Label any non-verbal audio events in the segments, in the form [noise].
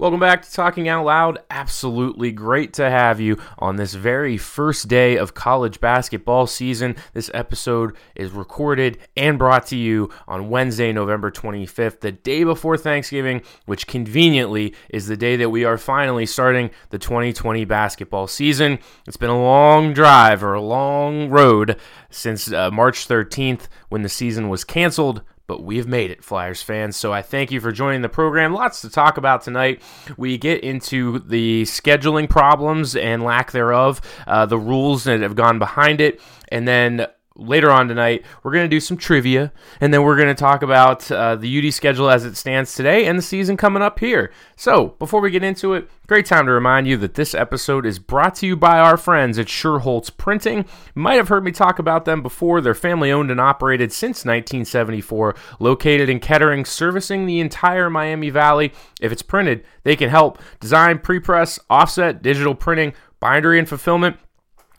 Welcome back to Talking Out Loud. Absolutely great to have you on this very first day of college basketball season. This episode is recorded and brought to you on Wednesday, November 25th, the day before Thanksgiving, which conveniently is the day that we are finally starting the 2020 basketball season. It's been a long drive or a long road since uh, March 13th when the season was canceled but we've made it, Flyers fans. So I thank you for joining the program. Lots to talk about tonight. We get into the scheduling problems and lack thereof, uh, the rules that have gone behind it, and then later on tonight, we're going to do some trivia, and then we're going to talk about uh, the UD schedule as it stands today and the season coming up here. So, before we get into it, great time to remind you that this episode is brought to you by our friends at Schuerholz Printing. You might have heard me talk about them before. They're family owned and operated since 1974, located in Kettering, servicing the entire Miami Valley. If it's printed, they can help design, prepress, offset, digital printing, bindery and fulfillment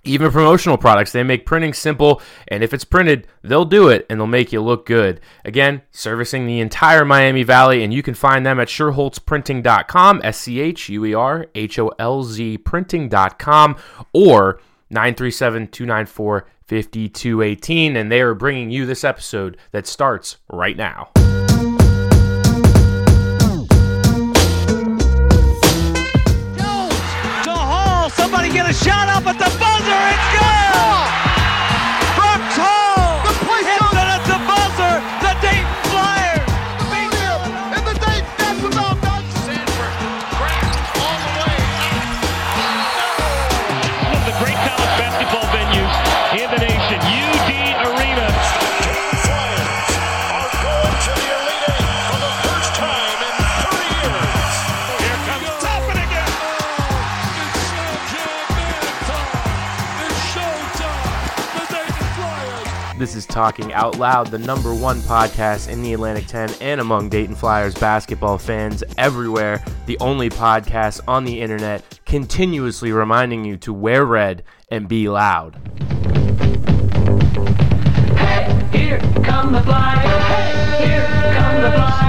even promotional products. They make printing simple, and if it's printed, they'll do it and they'll make you look good. Again, servicing the entire Miami Valley, and you can find them at SchuerholzPrinting.com, S C H U E R H O L Z printing.com, or 937 294 5218. And they are bringing you this episode that starts right now. Jones to Hall. Somebody get a shot up at the Talking Out Loud, the number one podcast in the Atlantic 10 and among Dayton Flyers basketball fans everywhere. The only podcast on the internet continuously reminding you to wear red and be loud. Hey, Here come the flyers. Hey, here come the flyers.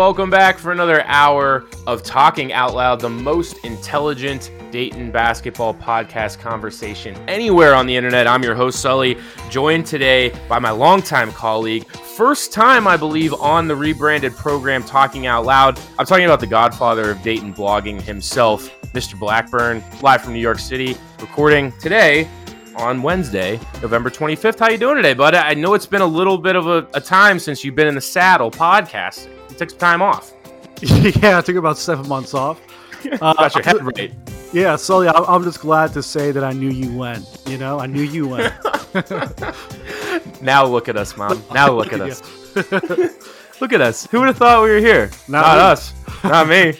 Welcome back for another hour of Talking Out Loud, the most intelligent Dayton basketball podcast conversation anywhere on the internet. I'm your host, Sully, joined today by my longtime colleague. First time, I believe, on the rebranded program Talking Out Loud. I'm talking about the godfather of Dayton blogging himself, Mr. Blackburn, live from New York City, recording today on Wednesday, November 25th. How you doing today, bud? I know it's been a little bit of a, a time since you've been in the saddle podcasting. Took some time off. [laughs] yeah, I took about seven months off. [laughs] Uh, Got your head right. Yeah, Sully, I'm I'm just glad to say that I knew you when. You know, I knew you when. [laughs] Now look at us, mom. Now look at us. look at us. Who would have thought we were here? Not Not, us. Not me.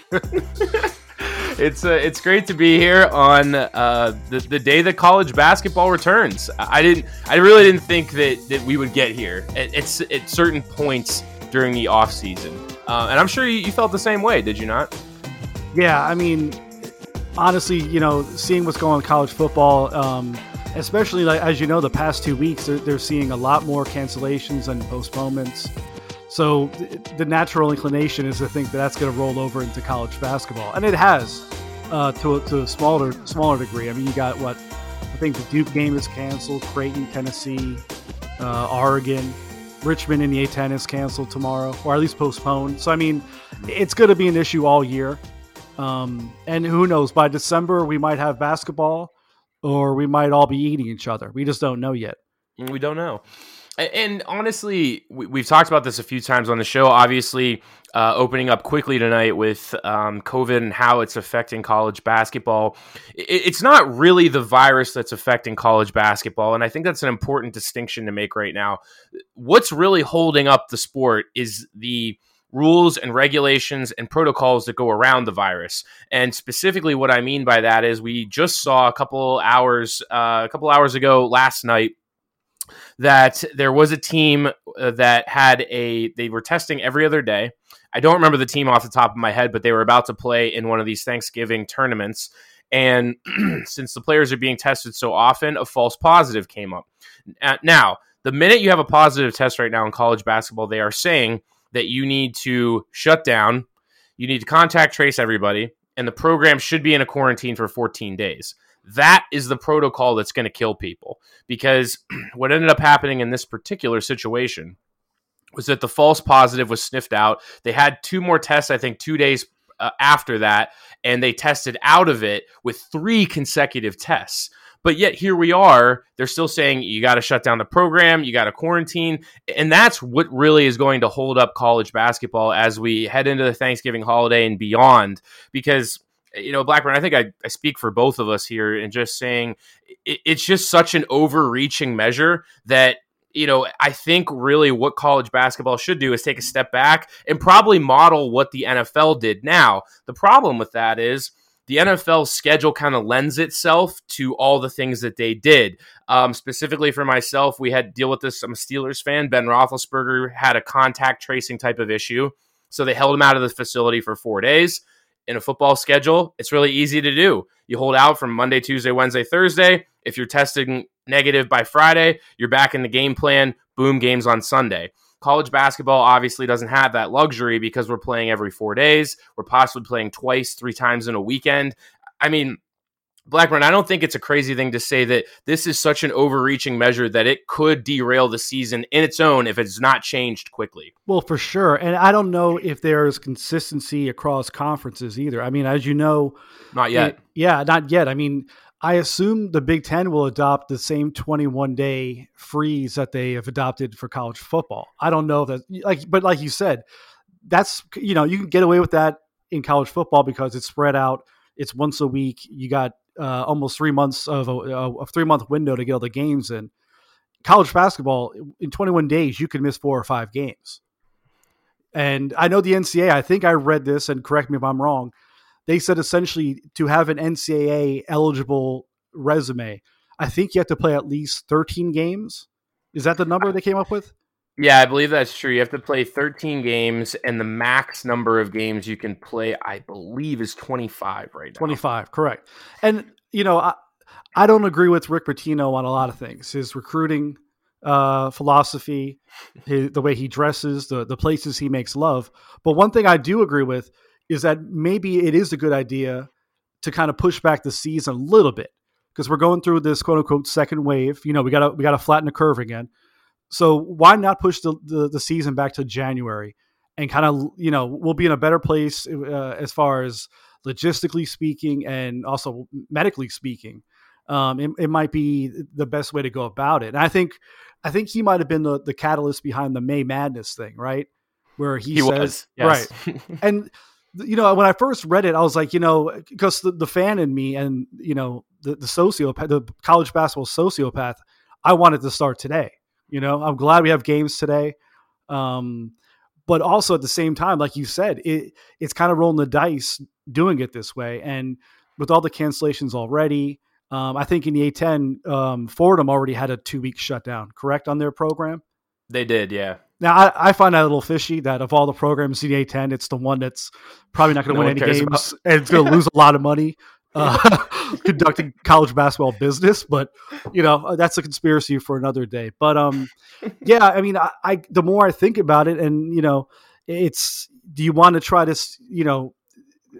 it's uh, it's great to be here on uh, the the day that college basketball returns. I I didn't. I really didn't think that that we would get here at, at, at certain points during the off season. Uh, and I'm sure you, you felt the same way, did you not? Yeah, I mean, honestly, you know, seeing what's going on in college football, um, especially like as you know, the past two weeks, they're, they're seeing a lot more cancellations and postponements. So th- the natural inclination is to think that that's going to roll over into college basketball, and it has uh, to a, to a smaller smaller degree. I mean, you got what I think the Duke game is canceled, Creighton, Tennessee, uh, Oregon, Richmond in the A10 is canceled tomorrow, or at least postponed. So I mean, it's going to be an issue all year. Um, and who knows? By December, we might have basketball, or we might all be eating each other. We just don't know yet. We don't know. And honestly, we, we've talked about this a few times on the show. Obviously, uh, opening up quickly tonight with um, COVID and how it's affecting college basketball. It's not really the virus that's affecting college basketball. And I think that's an important distinction to make right now. What's really holding up the sport is the rules and regulations and protocols that go around the virus. And specifically, what I mean by that is we just saw a couple hours, uh, a couple hours ago last night that there was a team uh, that had a they were testing every other day. I don't remember the team off the top of my head, but they were about to play in one of these Thanksgiving tournaments. And [clears throat] since the players are being tested so often, a false positive came up. Now, the minute you have a positive test right now in college basketball, they are saying that you need to shut down, you need to contact trace everybody, and the program should be in a quarantine for 14 days. That is the protocol that's going to kill people because [clears throat] what ended up happening in this particular situation was that the false positive was sniffed out. They had two more tests, I think, two days uh, after that, and they tested out of it with three consecutive tests. But yet here we are. They're still saying you got to shut down the program, you got to quarantine, and that's what really is going to hold up college basketball as we head into the Thanksgiving holiday and beyond. Because you know, Blackburn, I think I, I speak for both of us here in just saying it, it's just such an overreaching measure that you know, I think really what college basketball should do is take a step back and probably model what the NFL did. Now, the problem with that is the NFL schedule kind of lends itself to all the things that they did. Um, specifically for myself, we had to deal with this. I'm a Steelers fan. Ben Roethlisberger had a contact tracing type of issue. So they held him out of the facility for four days. In a football schedule, it's really easy to do. You hold out from Monday, Tuesday, Wednesday, Thursday. If you're testing negative by Friday, you're back in the game plan. Boom, games on Sunday. College basketball obviously doesn't have that luxury because we're playing every four days. We're possibly playing twice, three times in a weekend. I mean, Blackburn, I don't think it's a crazy thing to say that this is such an overreaching measure that it could derail the season in its own if it's not changed quickly. Well, for sure. And I don't know if there's consistency across conferences either. I mean, as you know, Not yet. it- yeah, not yet. I mean, I assume the Big Ten will adopt the same 21 day freeze that they have adopted for college football. I don't know if that, like, but like you said, that's, you know, you can get away with that in college football because it's spread out. It's once a week. You got uh, almost three months of a, a three month window to get all the games in. College basketball, in 21 days, you could miss four or five games. And I know the NCAA, I think I read this, and correct me if I'm wrong. They said essentially to have an NCAA eligible resume, I think you have to play at least 13 games. Is that the number they came up with? Yeah, I believe that's true. You have to play 13 games, and the max number of games you can play, I believe, is 25 right now. 25, correct. And, you know, I, I don't agree with Rick Pitino on a lot of things. His recruiting uh, philosophy, his, the way he dresses, the, the places he makes love. But one thing I do agree with is that maybe it is a good idea to kind of push back the season a little bit because we're going through this quote unquote second wave. You know, we gotta we gotta flatten the curve again. So why not push the, the, the season back to January and kind of you know we'll be in a better place uh, as far as logistically speaking and also medically speaking. Um, it, it might be the best way to go about it. And I think I think he might have been the, the catalyst behind the May Madness thing, right? Where he, He says, was, yes. right, [laughs] and you know, when I first read it, I was like, you know, because the, the fan in me and you know the the sociopath, the college basketball sociopath, I wanted to start today. You know, I'm glad we have games today. Um, but also at the same time, like you said, it it's kind of rolling the dice doing it this way. And with all the cancellations already, um, I think in the A10, um, Fordham already had a two week shutdown, correct, on their program. They did, yeah. Now I, I find that a little fishy that of all the programs in the A10, it's the one that's probably not going to No win any games and it's going to lose a lot of money uh, [laughs] conducting college basketball business. But you know that's a conspiracy for another day. But um, yeah, I mean, I, I the more I think about it, and you know, it's do you want to try to you know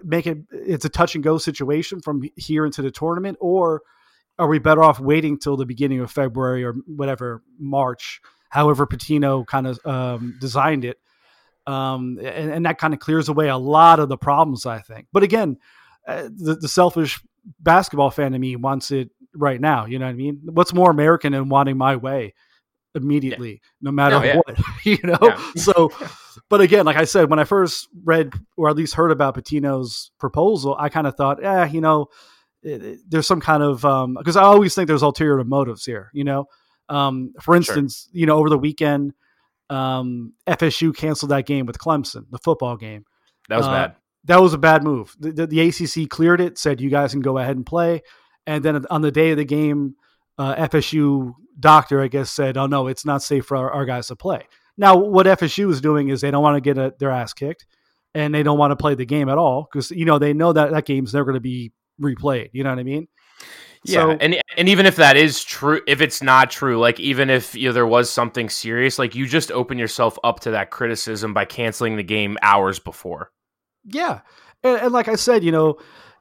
make it it's a touch and go situation from here into the tournament, or are we better off waiting till the beginning of February or whatever March? However, Pitino kind of um, designed it, um, and, and that kind of clears away a lot of the problems, I think. But again, uh, the, the selfish basketball fan in me wants it right now. You know what I mean? What's more American than wanting my way immediately, no matter No, yeah. what? [laughs] you know. Yeah. [laughs] So, but again, like I said, when I first read or at least heard about Pitino's proposal, I kind of thought, eh, you know, it, it- there's some kind of because I always think there's ulterior motives here. You know, um, for instance, you know, over the weekend, um, FSU canceled that game with Clemson, the football game. That was Uh, bad. That was a bad move. The, the, the ACC cleared it, said you guys can go ahead and play, and then on the day of the game, uh, FSU doctor, I guess, said, "Oh no, it's not safe for our, our guys to play." Now, what FSU is doing is they don't want to get a, their ass kicked, and they don't want to play the game at all because you know they know that that game's never going to be replayed. You know what I mean? Yeah, So- and and even if that is true, if it's not true, like even if you know, there was something serious, like you just open yourself up to that criticism by canceling the game hours before. Yeah, and, and like I said, you know,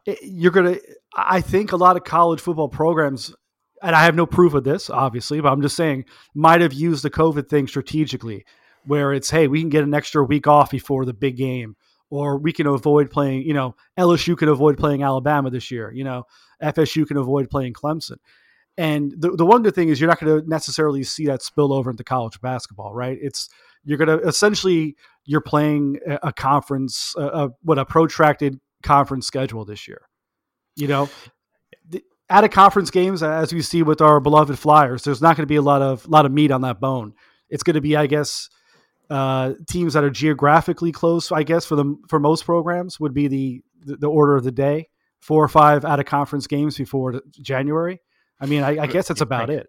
eh, you're gonna. I think a lot of college football programs, and I have no proof of this, obviously, but I'm just saying, might have used the COVID thing strategically, where it's, hey, we can get an extra week off before the big game, or we can avoid playing. You know, LSU can avoid playing Alabama this year. You know, FSU can avoid playing Clemson. And the, the one good thing is you're not going to necessarily see that spill over into college basketball, right? It's you're going to essentially you're playing a, conference, a, a, what a protracted conference schedule this year. You know, out of conference games, as we see with our beloved Flyers, there's not going to be a lot of lot of meat on that bone. It's going to be, I guess, uh, teams that are geographically close. I guess for the for most programs would be the the, the order of the day. Four or five out of conference games before January. I mean, I, I guess that's about it.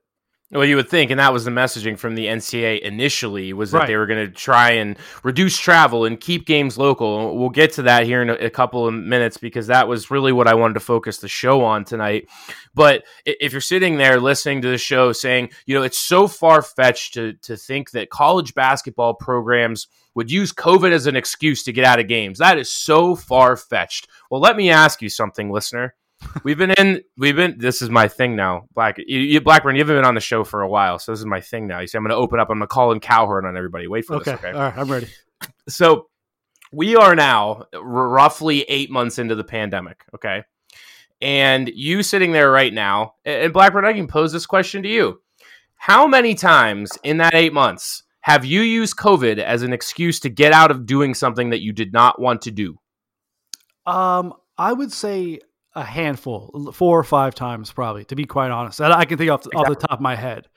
Well, you would think, and that was the messaging from the NCAA initially, was that Right. they were going to try and reduce travel and keep games local. We'll get to that here in a, a couple of minutes because that was really what I wanted to focus the show on tonight. But if you're sitting there listening to the show saying, you know, it's so far fetched to to think that college basketball programs would use COVID as an excuse to get out of games, that is so far fetched. Well, let me ask you something, listener. We've been in. We've been. This is my thing now. Black. You, you, Blackburn. You haven't been on the show for a while, so this is my thing now. You see, I'm going to open up. I'm going to Colin Cowherd on everybody. Wait for Okay, this. Okay. all right, I'm ready. So we are now r- roughly eight months into the pandemic. Okay. And you sitting there right now, and Blackburn, I can pose this question to you. How many times in that eight months have you used COVID as an excuse to get out of doing something that you did not want to do? Um, I would say a handful, four or five times, probably. To be quite honest, I I can think off the, off the top of my head.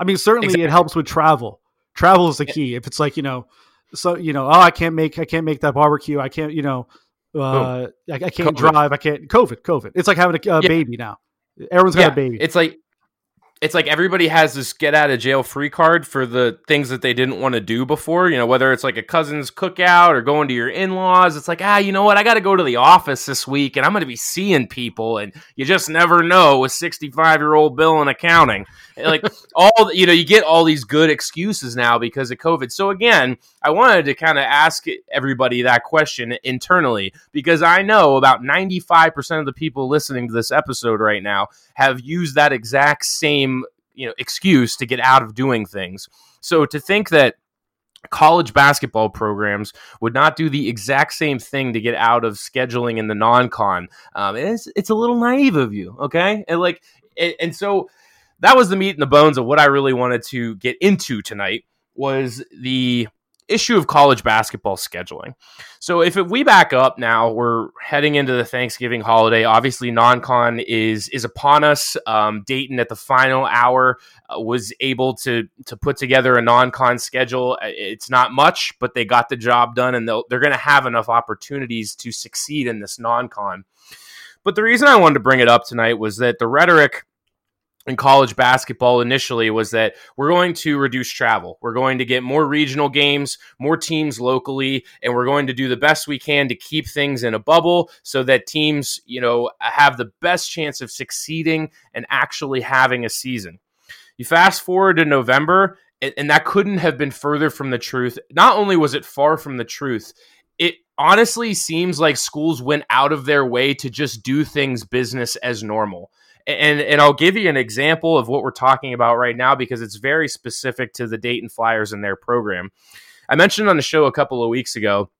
I mean, certainly Exactly. it helps with travel. Travel is the key. If it's like you know, so you know, oh, I can't make I can't make that barbecue. I can't, you know, uh, I, I can't COVID. drive. I can't. COVID, COVID. It's like having a, a Yeah. baby now. Everyone's got a baby. It's like it's like everybody has this get out of jail free card for the things that they didn't want to do before. You know, whether it's like a cousin's cookout or going to your in laws. It's like, ah, you know what? I got to go to the office this week and I'm going to be seeing people. And you just never know with 65 year old Bill in accounting. Like all, you know, you get all these good excuses now because of COVID. So again, I wanted to kind of ask everybody that question internally because I know about 95% of the people listening to this episode right now have used that exact same you know excuse to get out of doing things. So to think that college basketball programs would not do the exact same thing to get out of scheduling in the non-con, um, it's it's a little naive of you, okay? And like, and, and so that was the meat and the bones of what I really wanted to get into tonight was the issue of college basketball scheduling. So if we back up now, we're heading into the Thanksgiving holiday. Obviously, non-con is is upon us. Um, Dayton at the final hour uh, was able to to put together a non-con schedule. Uh, It's not much, but they got the job done, and they're going to have enough opportunities to succeed in this non-con. But the reason I wanted to bring it up tonight was that the rhetoric in college basketball initially was that we're going to reduce travel. We're going to get more regional games, more teams locally, and we're going to do the best we can to keep things in a bubble so that teams, you know, have the best chance of succeeding and actually having a season. You fast forward to November, and, that couldn't have been further from the truth. Not only was it far from the truth, it honestly seems like schools went out of their way to just do things business as normal. And and I'll give you an example of what we're talking about right now because it's very specific to the Dayton Flyers and their program. I mentioned on the show a couple of weeks ago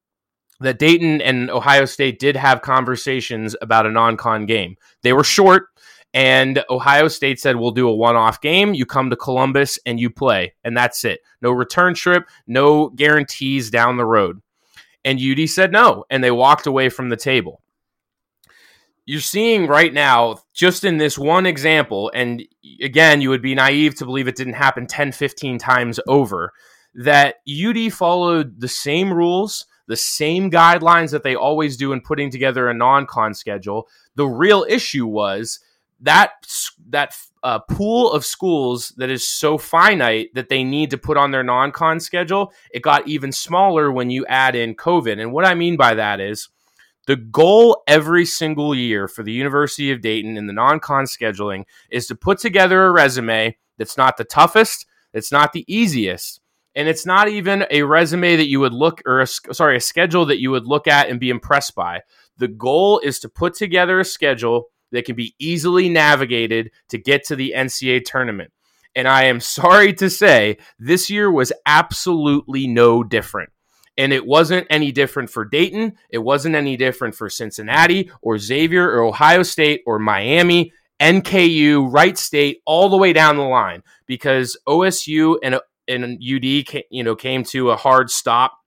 that Dayton and Ohio State did have conversations about a non-con game. They were short and Ohio State said we'll do a one-off game. You come to Columbus and you play and that's it. No return trip, no guarantees down the road. And UD said no and they walked away from the table you're seeing right now, just in this one example, and again, you would be naive to believe it didn't happen 10, 15 times over, that UD followed the same rules, the same guidelines that they always do in putting together a non con schedule. The real issue was that that uh, pool of schools that is so finite that they need to put on their non-con schedule it got even smaller when you add in covid and what i mean by that is the goal every single year for the University of Dayton in the non con scheduling is to put together a resume that's not the toughest, it's not the easiest, and it's not even a resume that you would look or a, sorry, a schedule that you would look at and be impressed by. The goal is to put together a schedule that can be easily navigated to get to the NCAA tournament. And I am [laughs] sorry to say, this year was absolutely no different. And it wasn't any different for Dayton. It wasn't any different for Cincinnati or Xavier or Ohio State or Miami, NKU, Wright State, all the way down the line because OSU and, and UD you know, came to a hard stop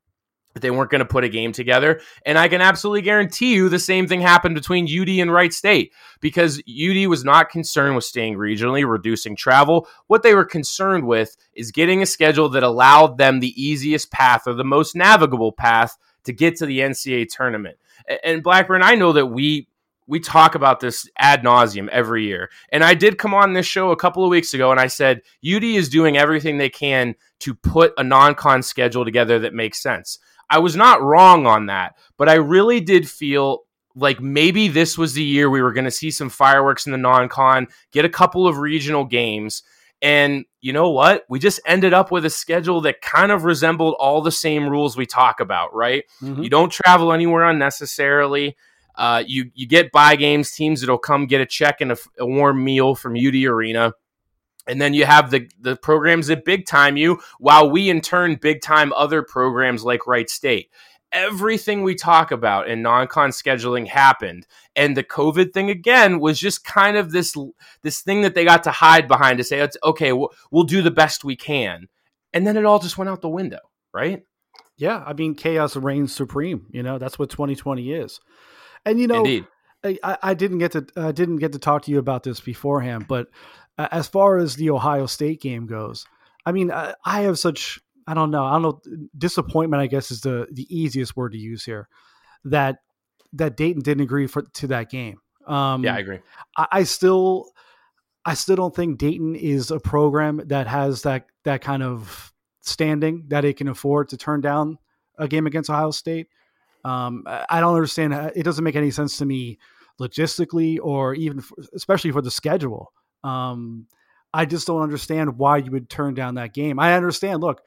they weren't going to put a game together. And I can absolutely guarantee you the same thing happened between UD and Wright State because UD was not concerned with staying regionally, reducing travel. What they were concerned with is getting a schedule that allowed them the easiest path or the most navigable path to get to the NCAA tournament. And Blackburn, I know that we we talk about this ad nauseum every year. And I did come on this show a couple of weeks ago and I said UD is doing everything they can to put a non-con schedule together that makes sense. I was not wrong on that, but I really did feel like maybe this was the year we were going to see some fireworks in the non con, get a couple of regional games. And you know what? We just ended up with a schedule that kind of resembled all the same rules we talk about, right? Mm-hmm. You don't travel anywhere unnecessarily. Uh, you you get buy games, teams that'll come get a check and a, a warm meal from UD Arena. And then you have the the programs that big time you, while we in turn big time other programs like Wright State. Everything we talk about in non-con scheduling happened, and the COVID thing again was just kind of this this thing that they got to hide behind to say, "It's okay, we'll, we'll do the best we can," and then it all just went out the window, right? Yeah, I mean, chaos reigns supreme. You know, that's what 2020 is, and you know, Indeed. I, I didn't get to uh, didn't get to talk to you about this beforehand, but as far as the Ohio State game goes, I mean, I, I have such I don't know, I don't know, disappointment. I guess is the the easiest word to use here. That that Dayton didn't agree for to that game. Um, yeah, I agree. I, I still I still don't think Dayton is a program that has that that kind of standing that it can afford to turn down a game against Ohio State. Um, I don't understand. It doesn't make any sense to me logistically or even for, especially for the schedule. Um, I just don't understand why you would turn down that game. I understand. Look,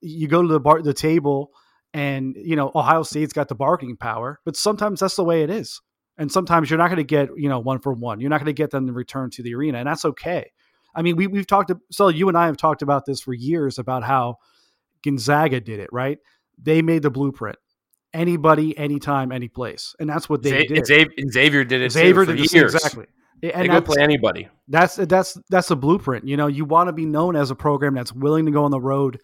you go to the bar, the table, and you know Ohio State's got the bargaining power, but sometimes that's the way it is. And sometimes you're not going to get you know one for one. You're not going to get them to return to the arena, and that's okay. I mean, we we've talked. So you and I have talked about this for years about how Gonzaga did it. Right? They made the blueprint. Anybody, anytime, any place, and that's what they Z- did. Xavier, did it. Xavier did years. exactly. And they go play anybody. That's that's that's a blueprint. You know, you want to be known as a program that's willing to go on the road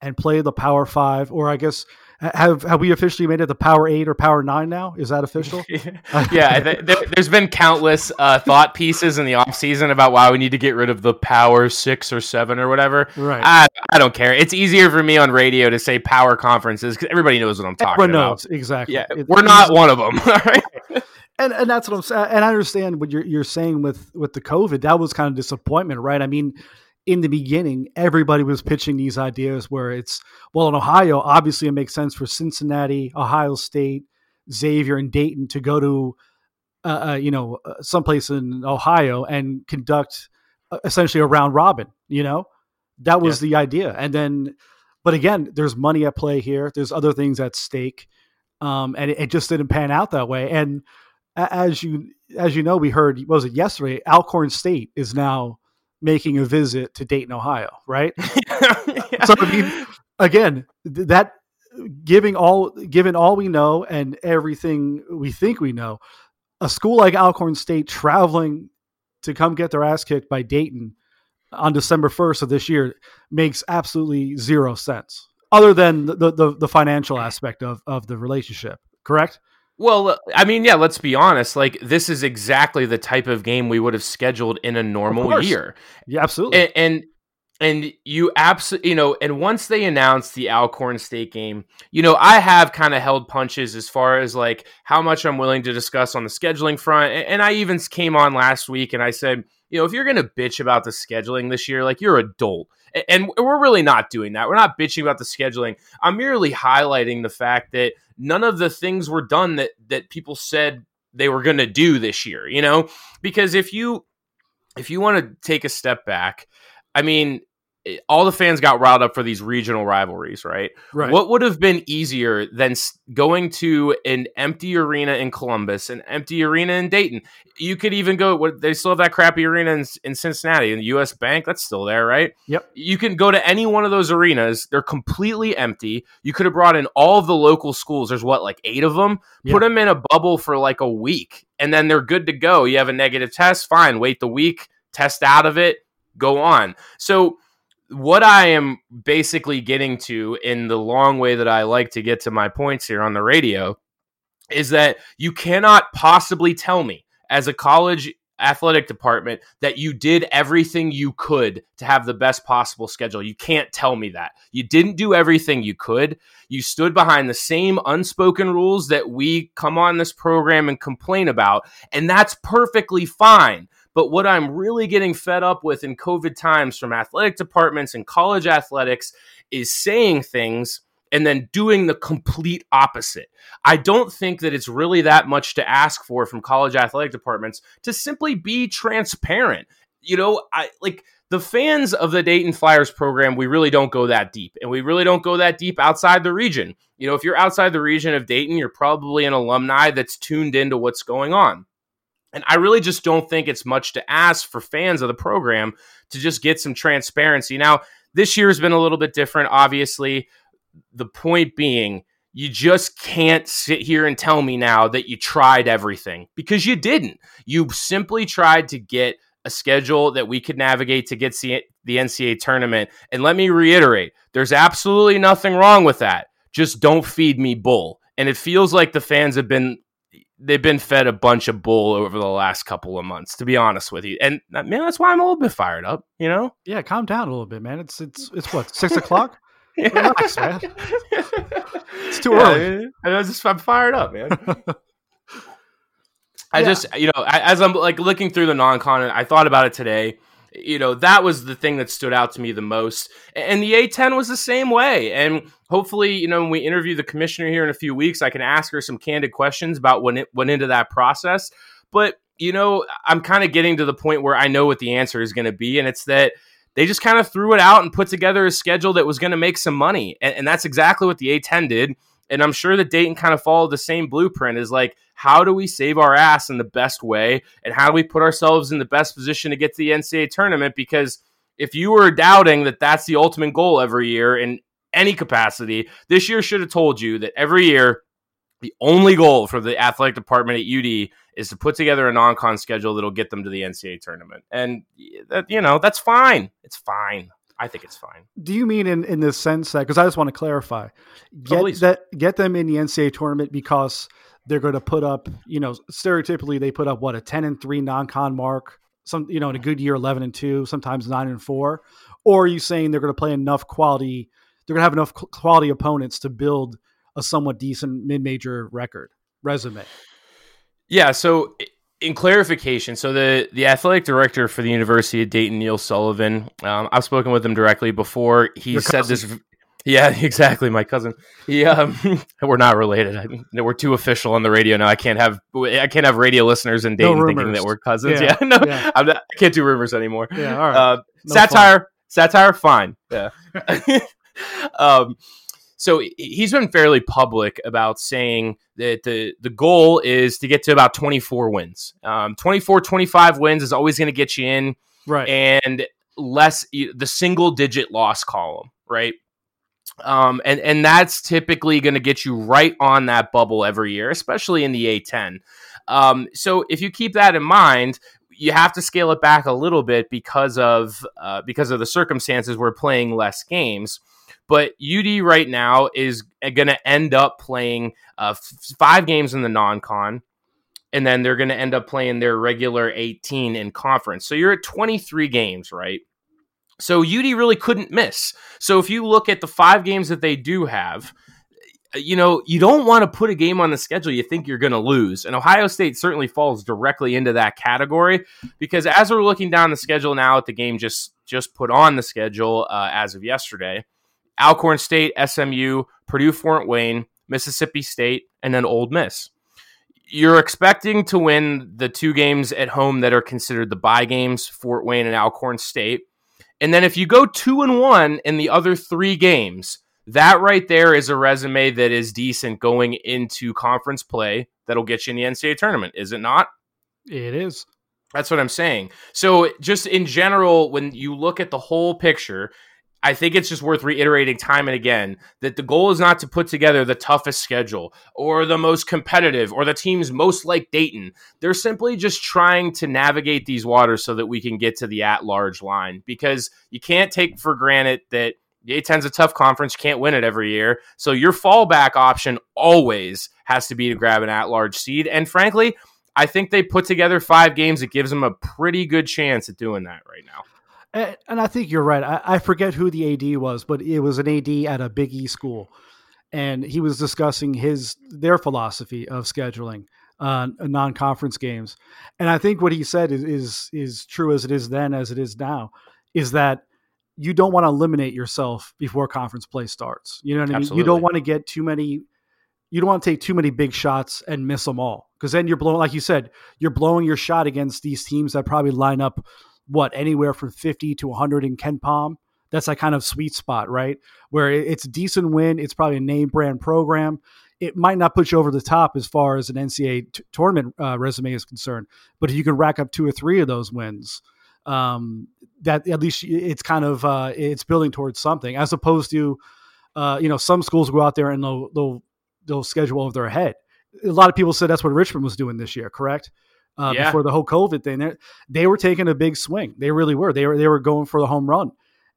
and play the Power Five, or I guess have have we officially made it the Power Eight or Power Nine now? Is that official? [laughs] yeah, th- there, has been countless uh, thought pieces in the off season about why we need to get rid of the Power Six or Seven or whatever. Right. I, I don't care. It's easier for me on radio to say Power Conferences because everybody knows what I'm talking Everyone about. knows exactly. Yeah, It- we're not one of them. [laughs] all right? And and that's what I'm saying. And I understand what you're you're saying with with the COVID. That was kind of disappointment, right? I mean, in the beginning, everybody was pitching these ideas where it's well in Ohio. Obviously, it makes sense for Cincinnati, Ohio State, Xavier, and Dayton to go to uh, uh, you know uh, someplace in Ohio and conduct uh, essentially a round robin. You know, that was the idea. And then, but again, there's money at play here. There's other things at stake, um, and it, it just didn't pan out that way. And as you as you know, we heard was it yesterday? Alcorn State is now making a visit to Dayton, Ohio, right? [laughs] [laughs] So I mean, again, that giving all given all we know and everything we think we know, a school like Alcorn State traveling to come get their ass kicked by Dayton on December first of this year makes absolutely zero sense. Other than the the, the financial aspect of, of the relationship, correct? Well, uh, I mean, yeah, let's be honest. Like, this is exactly the type of game we would have scheduled in a normal year. Yeah, absolutely. and and, and you absolutely you know and once they announced the alcorn state game you know i have kind of held punches as far as like how much i'm willing to discuss on the scheduling front and, i even came on last week and i said you know if you're gonna bitch about the scheduling this year like you're adult A- and we're really not doing that we're not bitching about the scheduling i'm merely highlighting the fact that none of the things were done that that people said they were going to do this year you know? Because if you if you want to take a step back i mean all the fans got riled up for these regional rivalries right right. what would have been easier than going to an empty arena in Columbus, an empty arena in Dayton? You could even go. They still have that crappy arena in, in Cincinnati, in the U.S. Bank. That's still there, right? Yep. You can go to any one of those arenas. They're completely empty. You could have brought in all of the local schools. There's what, like eight of them. Yeah. Put them in a bubble for like a week, and then they're good to go. You have a negative test. Fine. Wait the week. Test out of it. Go on. So what I am basically getting to in the long way that I like to get to my points here on the radio is that you cannot possibly tell me as a college athletic department that you did everything you could to have the best possible schedule. You can't tell me that. You didn't do everything you could. You stood behind the same unspoken rules that we come on this program and complain about, and that's perfectly fine. But what I'm really getting fed up with in COVID times from athletic departments and college athletics is saying things and then doing the complete opposite. I don't think that it's really that much to ask for from college athletic departments to simply be transparent. You know, I like the fans of the Dayton Flyers program, we really don't go that deep, and we really don't go that deep outside the region. You know, if you're outside the region of Dayton, you're probably an alumni that's tuned into what's going on. And I really just don't think it's much to ask for fans of the program to just get some transparency. Now, this year has been a little bit different, obviously. The point being, you just can't sit here and tell me now that you tried everything because you didn't. You simply tried to get a schedule that we could navigate to get the NCAA tournament. And let me reiterate there's absolutely nothing wrong with that. Just don't feed me bull. And it feels like the fans have been they've been fed a bunch of bull over the last couple of months, to be honest with you. And uh, man, that's why I'm a little bit fired up, you know? yeah, calm down a little bit, man. It's it's [laughs] it's what six o'clock. Relax, man. [laughs] it's too early. I was just I'm fired up, man. [laughs] I Yeah. just you know, I- as I'm like looking through the non-con, I thought about it today. You know, that was the thing that stood out to me the most. And the A10 was the same way. And hopefully, you know, when we interview the commissioner here in a few weeks, I can ask her some candid questions about when it went into that process. But, you know, I'm kind of getting to the point where I know what the answer is going to be. And it's that they just kind of threw it out and put together a schedule that was going to make some money. And, and that's exactly what the A10 did. And I'm sure that Dayton kind of followed the same blueprint is like, how do we save our ass in the best way? And how do we put ourselves in the best position to get to the NCAA tournament? Because if you were doubting that that's the ultimate goal every year in any capacity, this year should have told you that every year, the only goal for the athletic department at UD is to put together a non-con schedule that'll get them to the NCAA tournament. And that, you know, that's fine. It's fine. I think it's fine. Do you mean in, in the sense that because I just want to clarify, get please. that get them in the NCAA tournament because they're going to put up, you know, stereotypically they put up what a ten and three non-con mark, some you know in a good year eleven and two, sometimes nine and four, or are you saying they're going to play enough quality, they're going to have enough quality opponents to build a somewhat decent mid-major record resume? Yeah. So, in clarification, so the the athletic director for the University of Dayton, Neil Sullivan, um, I've spoken with him directly before. He Your said cousin. this. Yeah, [laughs] exactly. My cousin. He, um, [laughs] we're not related. I we're too official on the radio now. I can't have I can't have radio listeners in No thinking that we're cousins. Yeah, [laughs] Yeah, no, yeah. I'm not, I can't do rumors anymore. Yeah, all right. Uh, No satire, satire, fine. Yeah. um, so he- he's been fairly public about saying that the the goal is to get to about 24 wins. Um, 24, 25 wins is always going to get you in, right. and less the single digit loss column, right? Um, and and that's typically going to get you right on that bubble every year, especially in the A10. Um, so if you keep that in mind, you have to scale it back a little bit because of uh, because of the circumstances. We're playing less games, but UD right now is going to end up playing uh, f- five games in the non-con, and then they're going to end up playing their regular 18 in conference. So you're at 23 games, right? So UD really couldn't miss. So if you look at the five games that they do have, you know, you don't want to put a game on the schedule you think you're going to lose. And Ohio State certainly falls directly into that category because as we're looking down the schedule now at the game just just put on the schedule uh, as of yesterday, Alcorn State, SMU, Purdue Fort Wayne, Mississippi State, and then Ole Miss. You're expecting to win the two games at home that are considered the bye games, Fort Wayne and Alcorn State. And then if you go two and one in the other three games, that right there is a resume that is decent going into conference play that'll get you in the NCAA tournament, is it not? it is. That's what I'm saying. So, just in general, when you look at the whole picture, I think it's just worth reiterating time and again that the goal is not to put together the toughest schedule or the most competitive or the teams most like Dayton. They're simply just trying to navigate these waters so that we can get to the at large line because you can't take for granted that the A10's a tough conference, you can't win it every year. So your fallback option always has to be to grab an at large seed. And frankly, I think they put together five games. It gives them a pretty good chance at doing that right now. And, I think you're right. I, I forget who the AD was, but it was an AD at a Big E school, and he was discussing his their philosophy of scheduling uh, non-conference games. And I think what he said is is is true as it is then as it is now, is that you don't want to eliminate yourself before conference play starts. You know what I mean? You don't want to get too many. You don't want to take too many big shots and miss them all because then you're blowing, like you said, you're blowing your shot against these teams that probably line up what anywhere from 50 to 100 in Ken Palm. That's that kind of sweet spot, right? Where it's a decent win. It's probably a name brand program. It might not put you over the top as far as an NCAA t- tournament uh, resume is concerned, but if you can rack up two or three of those wins, um, that at least it's kind of uh, it's building towards something, as opposed to uh, you know some schools go out there and they'll they'll they'll schedule over their head. A lot of people said that's what Richmond was doing this year, correct? Uh, Yeah. Before the whole COVID thing, they they were taking a big swing. They really were. They were they were going for the home run,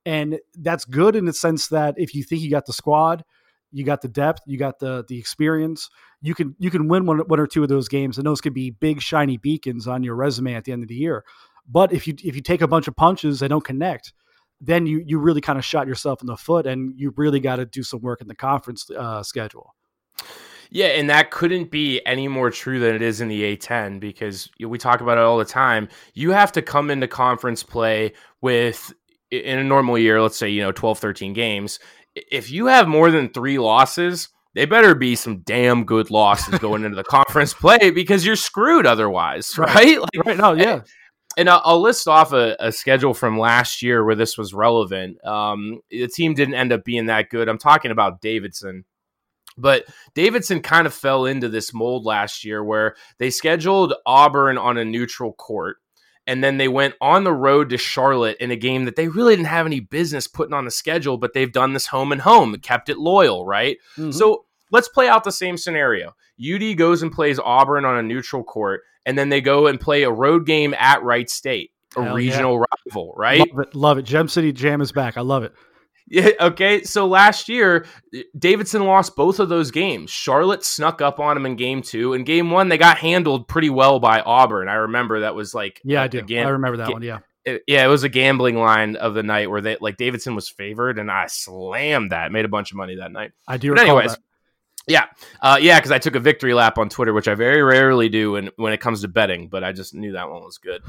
and that's good in the sense that if you think you got the squad, you got the depth, you got the the experience, you can you can win one one or two of those games, and those could be big shiny beacons on your resume at the end of the year. But if you if you take a bunch of punches and don't connect, then you you really kind of shot yourself in the foot, and you really got to do some work in the conference uh, schedule. Yeah, and that couldn't be any more true than it is in the A10 because we talk about it all the time. You have to come into conference play with, in a normal year, let's say, you know, 12, 13 games. If you have more than three losses, they better be some damn good losses [laughs] going into the conference play because you're screwed otherwise, right? Like, Right? now, yeah, and I'll, I'll list off a, a schedule from last year where this was relevant. Um, the team didn't end up being that good. I'm talking about Davidson. But Davidson kind of fell into this mold last year where they scheduled Auburn on a neutral court. And then they went on the road to Charlotte in a game that they really didn't have any business putting on the schedule, but they've done this home and home, kept it loyal, right? Mhm. So let's play out the same scenario. UD goes and plays Auburn on a neutral court, and then they go and play a road game at Wright State. a Hell yeah. regional rival, right? Love it. Love it. Gem City Jam is back. I love it. Yeah, okay. So last year, Davidson lost both of those games. Charlotte snuck up on him in game two. In game one, they got handled pretty well by Auburn. I remember that was like Yeah, I do. Again, I remember that ga- one. Yeah. it- yeah, it was a gambling line of the night where they like Davidson was favored, and I slammed that, made a bunch of money that night. I do But recall anyways, that. yeah, uh, yeah, because I took a victory lap on Twitter, which I very rarely do when when it comes to betting, but I just knew that one was good.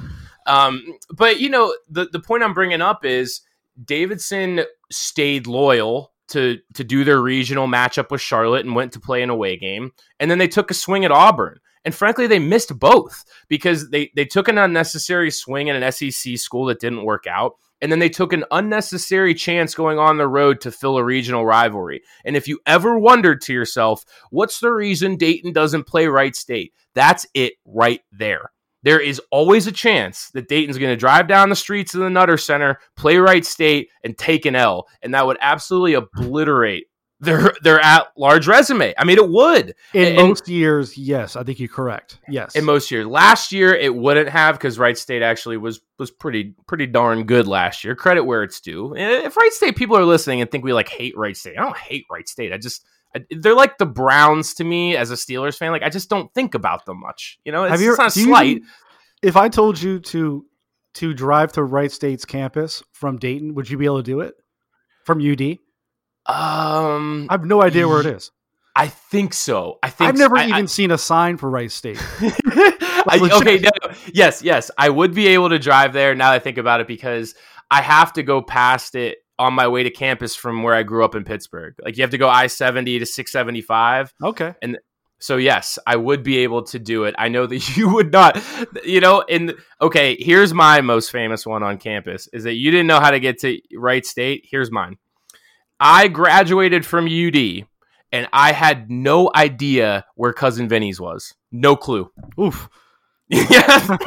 Um, but you know, the the point I'm bringing up is Davidson stayed loyal to to do their regional matchup with Charlotte and went to play an away game, and then they took a swing at Auburn. And frankly, they missed both because they they took an unnecessary swing at an SEC school that didn't work out. And then they took an unnecessary chance going on the road to fill a regional rivalry. And if you ever wondered to yourself, what's the reason Dayton doesn't play Wright State? That's it right there. There is always a chance that Dayton's going to drive down the streets of the Nutter Center, play Wright State, and take an L. And that would absolutely obliterate their their at large resume. I mean, it would In and- most years, yes, I think you're correct. Yes. in most years. Last year it wouldn't have because Wright State actually was was pretty pretty darn good last year. Credit where it's due. If Wright State people are listening and think we like hate Wright State, I don't hate Wright State. I just they're like the Browns to me as a Steelers fan. Like I just don't think about them much. You know, it's, Have you it's not do you slight. if I told you to to drive to Wright State's campus from Dayton, would you be able to do it? From UD? Um, I have no idea where it is. I think so. I think I've never I- I- even seen a sign for Wright State. [laughs] I- okay, no, no. yes, yes, I would be able to drive there now that I think about it because I have to go past it on my way to campus from where I grew up in Pittsburgh. Like you have to go I seventy to six seventy five. Okay. And so yes, I would be able to do it. I know that [laughs] you would not. You know, and okay, here's my most famous one on campus is that you didn't know how to get to Wright State. Here's mine. I graduated from UD and I had no idea where cousin Vinny's was. No clue. Oof. Yes. [laughs]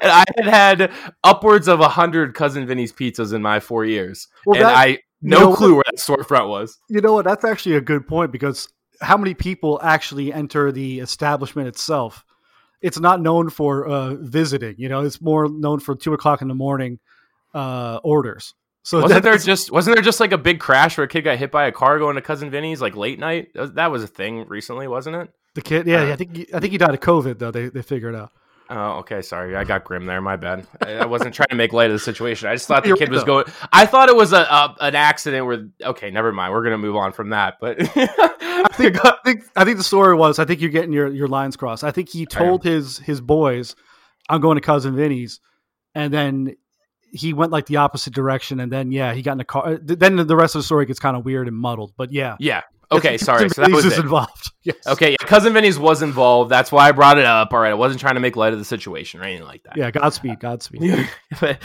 and I had had upwards of a hundred cousin Vinny's pizzas in my four years, Well, and that- I you no know clue where that storefront was. You know what? That's actually a good point because how many people actually enter the establishment itself? It's not known for uh, visiting. You know, it's more known for two o'clock in the morning uh, orders. So Wasn't there just wasn't there just like a big crash where a kid got hit by a car going to cousin Vinny's like late night? That was a thing recently, wasn't it? The kid? Yeah, uh, I think he- I think he died of COVID though. They they figured it out. Oh, okay. Sorry, I got grim there. My bad. I I wasn't trying to make light of the situation. I just thought the kid was going. I thought it was a, a an accident where. Okay, never mind. We're gonna move on from that. But I think, I think I think the story was I think you're getting your, your lines crossed. I think he told his his boys, "I'm going to cousin Vinny's," and then he went like the opposite direction, and then yeah, he got in a car. Then the rest of the story gets kind of weird and muddled. But yeah, yeah. Okay. Sorry. So that was it. involved. [laughs] Yes. Okay, yeah, cousin Vinny's was involved. That's why I brought it up. All right, I wasn't trying to make light of the situation or anything like that. Yeah. Godspeed. Godspeed. [laughs] but,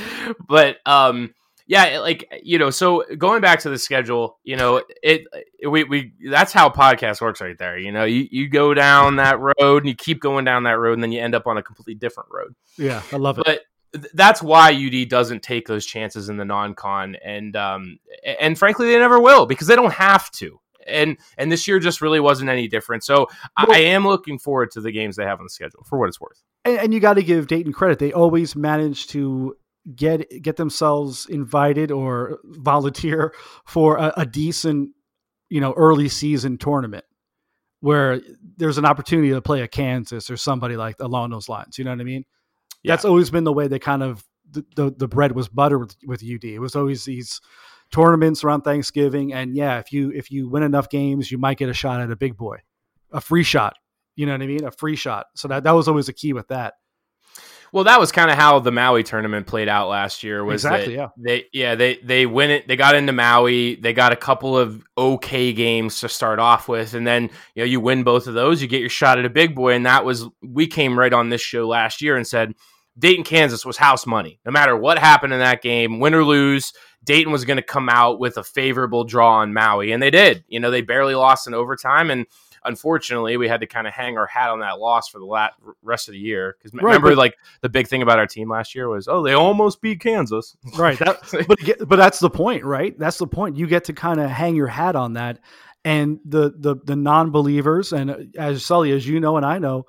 but um, yeah, like you know, so going back to the schedule, you know, it we we that's how podcast works right there. You know, you you go down that road and you keep going down that road, and then you end up on a completely different road. Yeah, I love it. But that's why UD doesn't take those chances in the non-con, and um, and frankly, they never will because they don't have to. And and this year just really wasn't any different. So I- I am looking forward to the games they have on the schedule for what it's worth. and, and you got to give Dayton credit. They always manage to get get themselves invited or volunteer for a, a decent, you know, early season tournament where there's an opportunity to play a Kansas or somebody like along those lines. You know what I mean? Yeah. That's always been the way they kind of the, the, the bread was butter with, with UD. It was always these tournaments around Thanksgiving, and yeah, if you if you win enough games, you might get a shot at a big boy, a free shot. You know what I mean? A free shot. So that that was always a key with that. Well, that was kind of how the Maui tournament played out last year. Was Exactly, that yeah. They yeah they they win it. They got into Maui. They got a couple of okay games to start off with, and then you know you win both of those, you get your shot at a big boy. And that was we came right on this show last year and said Dayton, Kansas was house money. No matter what happened in that game, win or lose, Dayton was going to come out with a favorable draw on Maui, and they did. You know they barely lost in overtime and. Unfortunately, we had to kind of hang our hat on that loss for the la- rest of the year because Right, remember, but- like the big thing about our team last year was, oh, they almost beat Kansas. [laughs] Right. That, [laughs] but but that's the point, right? That's the point. You get to kind of hang your hat on that, and the the the non believers, and uh, as Sully, as you know, and I know,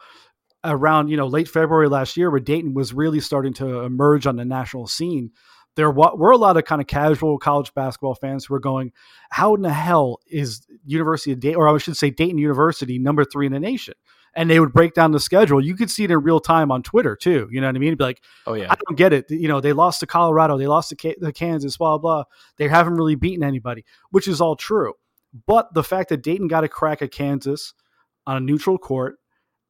around you know late February last year, where Dayton was really starting to emerge on the national scene, there were a lot of kind of casual college basketball fans who were going, "How in the hell is University of Dayton, or I should say Dayton University, number three in the nation?" And they would break down the schedule. You could see it in real time on Twitter too. You know what I mean? It'd be like, Oh yeah. I don't get it. You know, they lost to Colorado, they lost to Ka- the Kansas, blah blah. They haven't really beaten anybody, which is all true. But the fact that Dayton got a crack at Kansas on a neutral court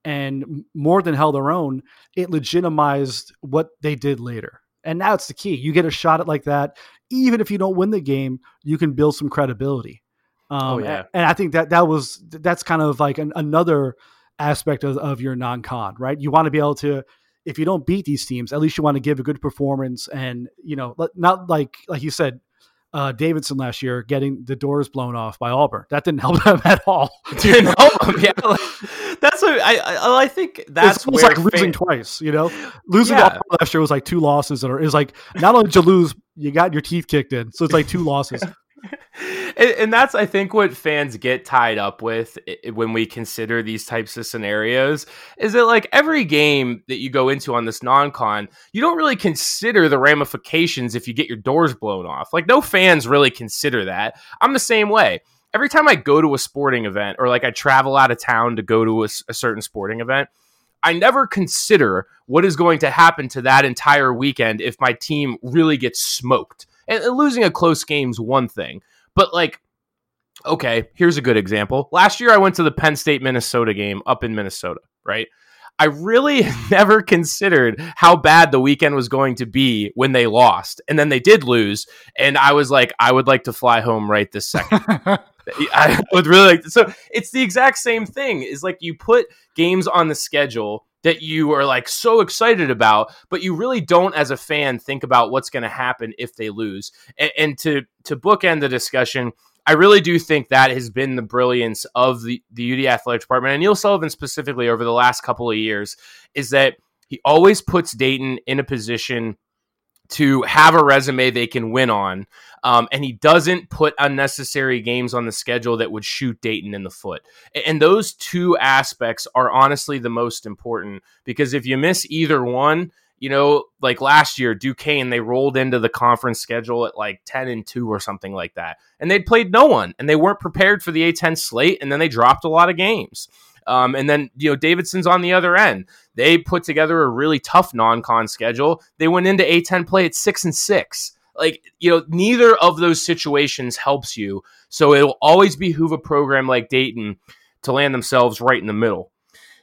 and more than held their own, it legitimized what they did later. And now it's the key. You get a shot at like that, even if you don't win the game, you can build some credibility. Um, Oh, yeah. and I think that that was that's kind of like an, another aspect of, of your non-con, right? You want to be able to, if you don't beat these teams, at least you want to give a good performance, and you know, not like like you said, uh, Davidson last year getting the doors blown off by Auburn. That didn't help [laughs] them at all. Didn't help him. Yeah, [laughs] like, that's what I, I. I think that's it's like losing twice. You know, losing Yeah. Auburn last year was like two losses, and it's like not only did you lose, you got your teeth kicked in. So it's like two [laughs] losses. And, that's I think what fans get tied up with when we consider these types of scenarios is that like every game that you go into on this non-con, you don't really consider the ramifications if you get your doors blown off. Like no fans really consider that. I'm the same way. Every time I go to a sporting event or like I travel out of town to go to a certain sporting event, I never consider what is going to happen to that entire weekend if my team really gets smoked. And, and losing a close game's one thing, but like, okay, here's a good example. Last year, I went to the Penn State Minnesota game up in Minnesota, right? I really [laughs] never considered how bad the weekend was going to be when they lost. And then they did lose. And I was like, I would like to fly home right this second. [laughs] I [laughs] would really like to. So it's the exact same thing. Is like you put games on the schedule that you are like so excited about, but you really don't, as a fan, think about what's going to happen if they lose. And, and to to bookend the discussion, I really do think that has been the brilliance of the the UD athletic department and Neil Sullivan specifically over the last couple of years is that he always puts Dayton in a position to have a resume they can win on. Um, and he doesn't put unnecessary games on the schedule that would shoot Dayton in the foot. And those two aspects are honestly the most important because if you miss either one, you know, like last year, Duquesne, they rolled into the conference schedule at like 10 and 2 or something like that. And they'd played no one and they weren't prepared for the A10 slate. And then they dropped a lot of games. Um, and then, you know, Davidson's on the other end. They put together a really tough non con schedule. They went into A10 play at 6 and 6. Like, you know, neither of those situations helps you. So it'll always behoove a program like Dayton to land themselves right in the middle.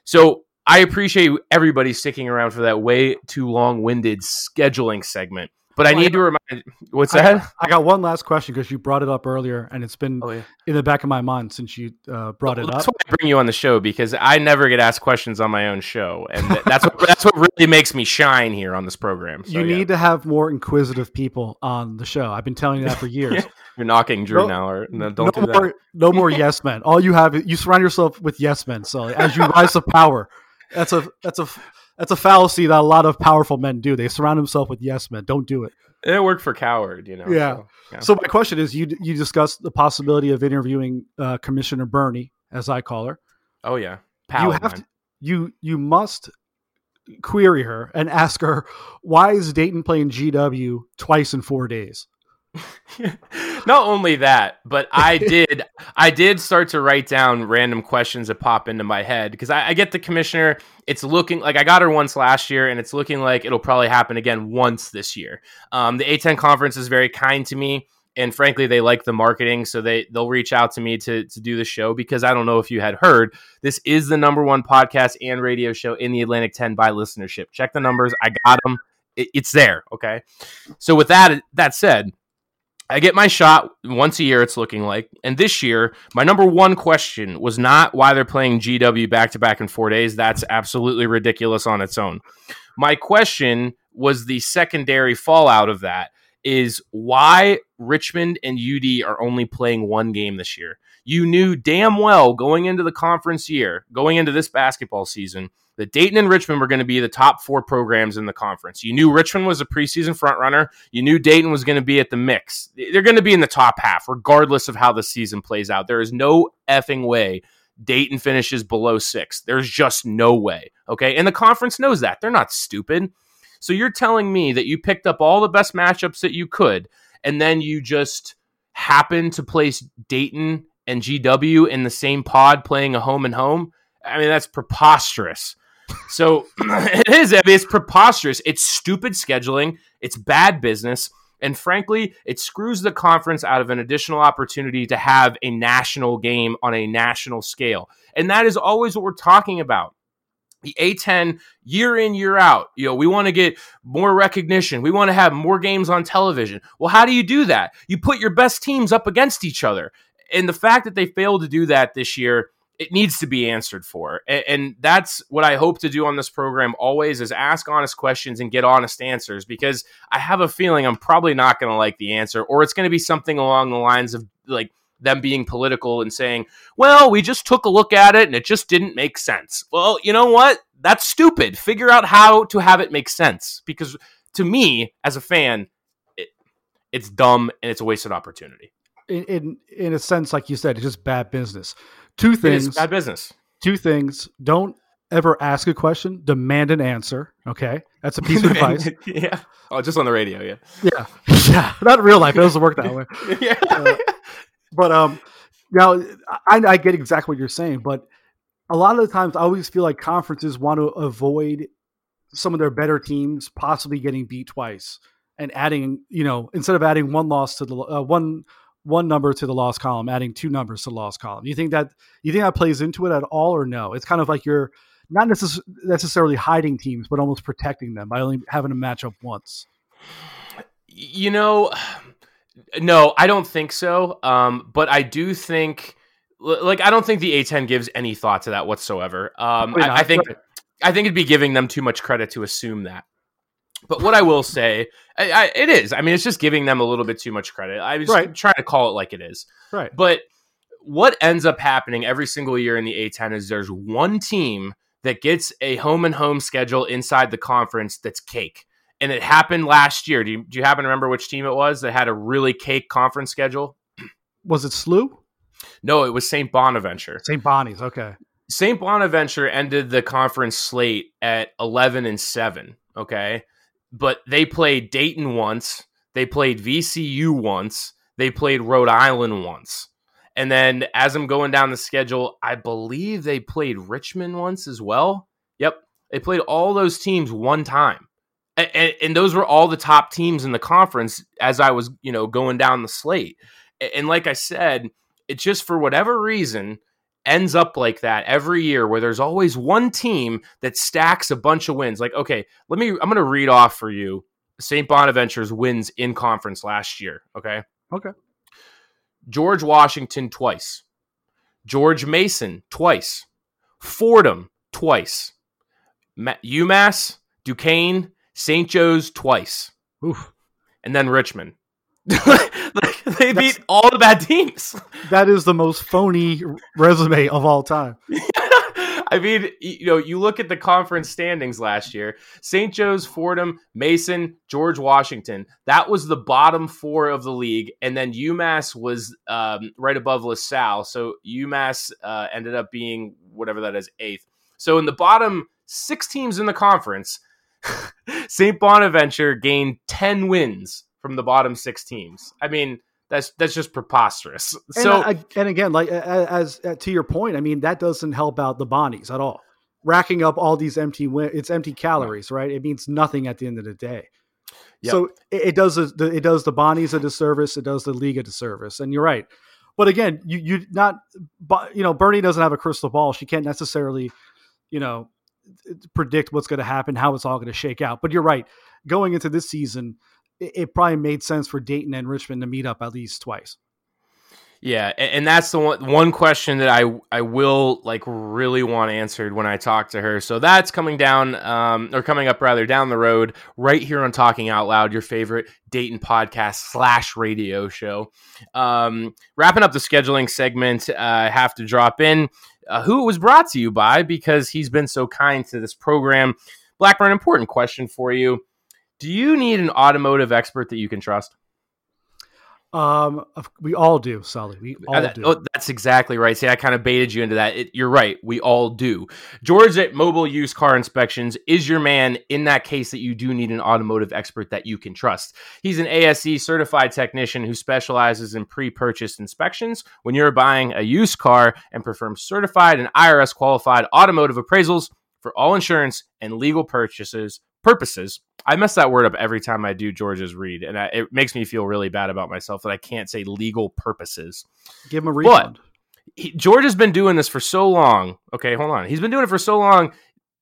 So I appreciate everybody sticking around for that way too long winded scheduling segment. But I Well, need to remind what's I, that? I got one last question because you brought it up earlier, and it's been Oh, yeah. in the back of my mind since you uh, brought it That's up. That's why I bring you on the show because I never get asked questions on my own show, and that's what that's what really makes me shine here on this program. So, you yeah. need to have more inquisitive people on the show. I've been telling you that for [laughs] years. You're knocking Drew No- now, or no, don't no do that. more, no more yes men. All you have is you surround yourself with yes men. So as you rise to power, that's a that's a that's a fallacy that a lot of powerful men do. They surround themselves with yes men. Don't do it. It worked for Cowherd, you know. Yeah. so, yeah. So my question is, you you discussed the possibility of interviewing uh, Commissioner Bernie, as I call her. oh yeah, you have man. to, you you must query her and ask her why is Dayton playing GW twice in four days? [laughs] Not only that, but I did I did start to write down random questions that pop into my head because I, I get the commissioner. It's looking like I got her once last year, and it's looking like it'll probably happen again once this year. Um, the A10 conference is very kind to me, and frankly, they like the marketing, so they they'll reach out to me to to do the show because I don't know if you had heard this is the number one podcast and radio show in the Atlantic 10 by listenership. Check the numbers, I got them. It, it's there. Okay, so with that that said. I get my shot once a year, it's looking like. And this year, my number one question was not why they're playing GW back to back in four days. That's absolutely ridiculous on its own. My question was the secondary fallout of that is why Richmond and UD are only playing one game this year. You knew damn well going into the conference year, going into this basketball season, that Dayton and Richmond were going to be the top four programs in the conference. You knew Richmond was a preseason frontrunner. You knew Dayton was going to be at the mix. They're going to be in the top half, regardless of how the season plays out. There is no effing way Dayton finishes below six. There's just no way. Okay. And the conference knows that. They're not stupid. So you're telling me that you picked up all the best matchups that you could, and then you just happen to place Dayton and GW in the same pod playing a home and home? I mean, that's preposterous. So [clears throat] it is. I mean, it's preposterous. It's stupid scheduling. It's bad business. And frankly, it screws the conference out of an additional opportunity to have a national game on a national scale. And that is always what we're talking about. The A10 year in, year out. You know, we want to get more recognition. We want to have more games on television. Well, how do you do that? You put your best teams up against each other. And the fact that they failed to do that this year it needs to be answered for. And, and, that's what i hope to do on this program always is ask honest questions and get honest answers because i have a feeling i'm probably not going to like the answer or it's going to be something along the lines of like them being political and saying well we just took a look at it and it just didn't make sense. Well you know what? That's stupid. Figure out how to have it make sense because to me as a fan it, it's dumb and it's a wasted opportunity in, in in a sense like you said it's just bad business. Two things bad business. two things. Don't ever ask a question. Demand an answer okay? That's a piece of [laughs] advice. Yeah. Oh just on the radio yeah. Yeah. [laughs] Yeah. Not in real life. It doesn't work that way. [laughs] Yeah. Uh, but um now I, I get exactly what you're saying but a lot of the times i always feel like conferences want to avoid some of their better teams possibly getting beat twice and adding you know instead of adding one loss to the uh, one one number to the loss column, adding two numbers to the loss column. You think that you think that plays into it at all, or no? It's kind of like you're not necess- necessarily hiding teams, but almost protecting them by only having to match up once. You know, no, I don't think so. Um, but I do think, like, I don't think the A10 gives any thought to that whatsoever. Um, I, I think, I think it'd be giving them too much credit to assume that. But what I will say, I, I, it is. I mean, it's just giving them a little bit too much credit. I was Right. trying to call it like it is. Right. But what ends up happening every single year in the A10 is there's one team that gets a home and home schedule inside the conference that's cake. And it happened last year. Do you, do you happen to remember which team it was that had a really cake conference schedule? Was it Slew? No, it was St. Bonaventure. St. Bonnie's. Okay. St. Bonaventure ended the conference slate at 11 and 7, okay? But they played Dayton once, they played VCU once, they played Rhode Island once. And then as I'm going down the schedule, I believe they played Richmond once as well. Yep. They played all those teams one time. And, and, those were all the top teams in the conference as I was, you know, going down the slate. And like I said, it just for whatever reason ends up like that every year where there's always one team that stacks a bunch of wins. Like, okay, let me I'm going to read off for you St. Bonaventure's wins in conference last year, okay? Okay. George Washington twice. George Mason twice. Fordham twice. Ma- UMass, Duquesne, St. Joe's twice. Oof. And then Richmond. [laughs] [laughs] they beat all the bad teams. [laughs] That is the most phony resume of all time. [laughs] I mean, you know, you look at the conference standings last year St. Joe's, Fordham, Mason, George Washington. That was the bottom four of the league. And then UMass was um, right above LaSalle. So UMass uh, ended up being whatever that is, eighth. So in the bottom six teams in the conference, St. Bonaventure gained 10 wins from the bottom six teams. I mean, that's that's just preposterous. [laughs] And, So uh, and again, like as, as to your point, I mean that doesn't help out the Bonnies at all. Racking up all these empty it's empty calories, right? It means nothing at the end of the day. Yep. So it, it does the it does the Bonnies a disservice. It does the league a disservice. And you're right. But again, you you not, you know, Bernie doesn't have a crystal ball. She can't necessarily, you know, predict what's going to happen, how it's all going to shake out. But you're right. Going into this season, it, it probably made sense for Dayton and Richmond to meet up at least twice. Yeah, and that's the one one question that I I will like really want answered when I talk to her. So that's coming down um or coming up rather down the road right here on Talking Out Loud, your favorite Dayton podcast slash radio show. Um, wrapping up the scheduling segment, uh, I have to drop in uh, who it was brought to you by because he's been so kind to this program. Blackburn, important question for you. Do you need an automotive expert that you can trust? Um, we all do, Sully. We all that- do. oh, that's exactly right. See, I kind of baited you into that. It, you're right. We all do. George at Mobile Used Car Inspections is your man in that case that you do need an automotive expert that you can trust. He's an ASE certified technician who specializes in pre purchase inspections when you're buying a used car and performs certified and IRS qualified automotive appraisals for all insurance and legal purchases purposes. I mess that word up every time I do George's read, and I, it makes me feel really bad about myself that I can't say legal purposes Give him a refund. he, George has been doing this for so long. Okay, hold on. He's been doing it for so long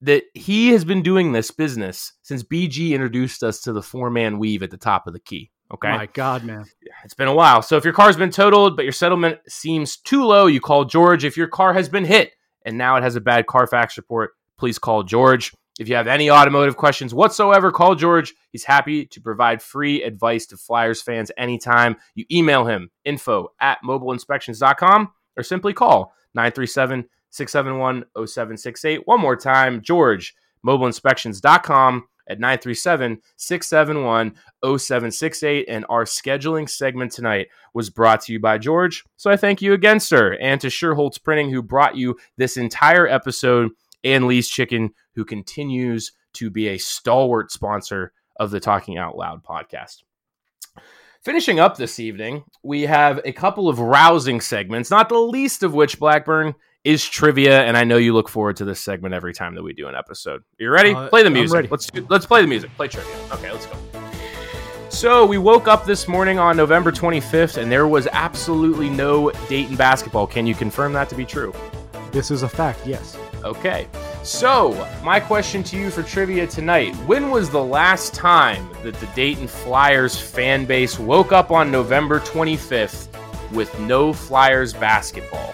that he has been doing this business since BG introduced us to the four man weave at the top of the key. Okay. My God, man. It's been a while. So if your car's been totaled, but your settlement seems too low, you call George. If your car has been hit and now it has a bad Carfax report, please call George. If you have any automotive questions whatsoever, call George. He's happy to provide free advice to Flyers fans anytime. You email him info at mobileinspections.com or simply call 937 671 0768. One more time, George, mobileinspections.com at 937 671 0768. And our scheduling segment tonight was brought to you by George. So I thank you again, sir, and to Sherholtz Printing, who brought you this entire episode, and Lee's Chicken, who continues to be a stalwart sponsor of the Talking Out Loud podcast. Finishing up this evening, we have a couple of rousing segments, not the least of which, Blackburn, is trivia, and I know you look forward to this segment every time that we do an episode. You ready? Uh, play the music. Let's do, let's play the music. Play trivia. Okay, let's go. So we woke up this morning on November 25th, and there was absolutely no Dayton basketball. Can you confirm that to be true? This is a fact. Yes. Okay. So, my question to you for trivia tonight When was the last time that the Dayton Flyers fan base woke up on November 25th with no Flyers basketball?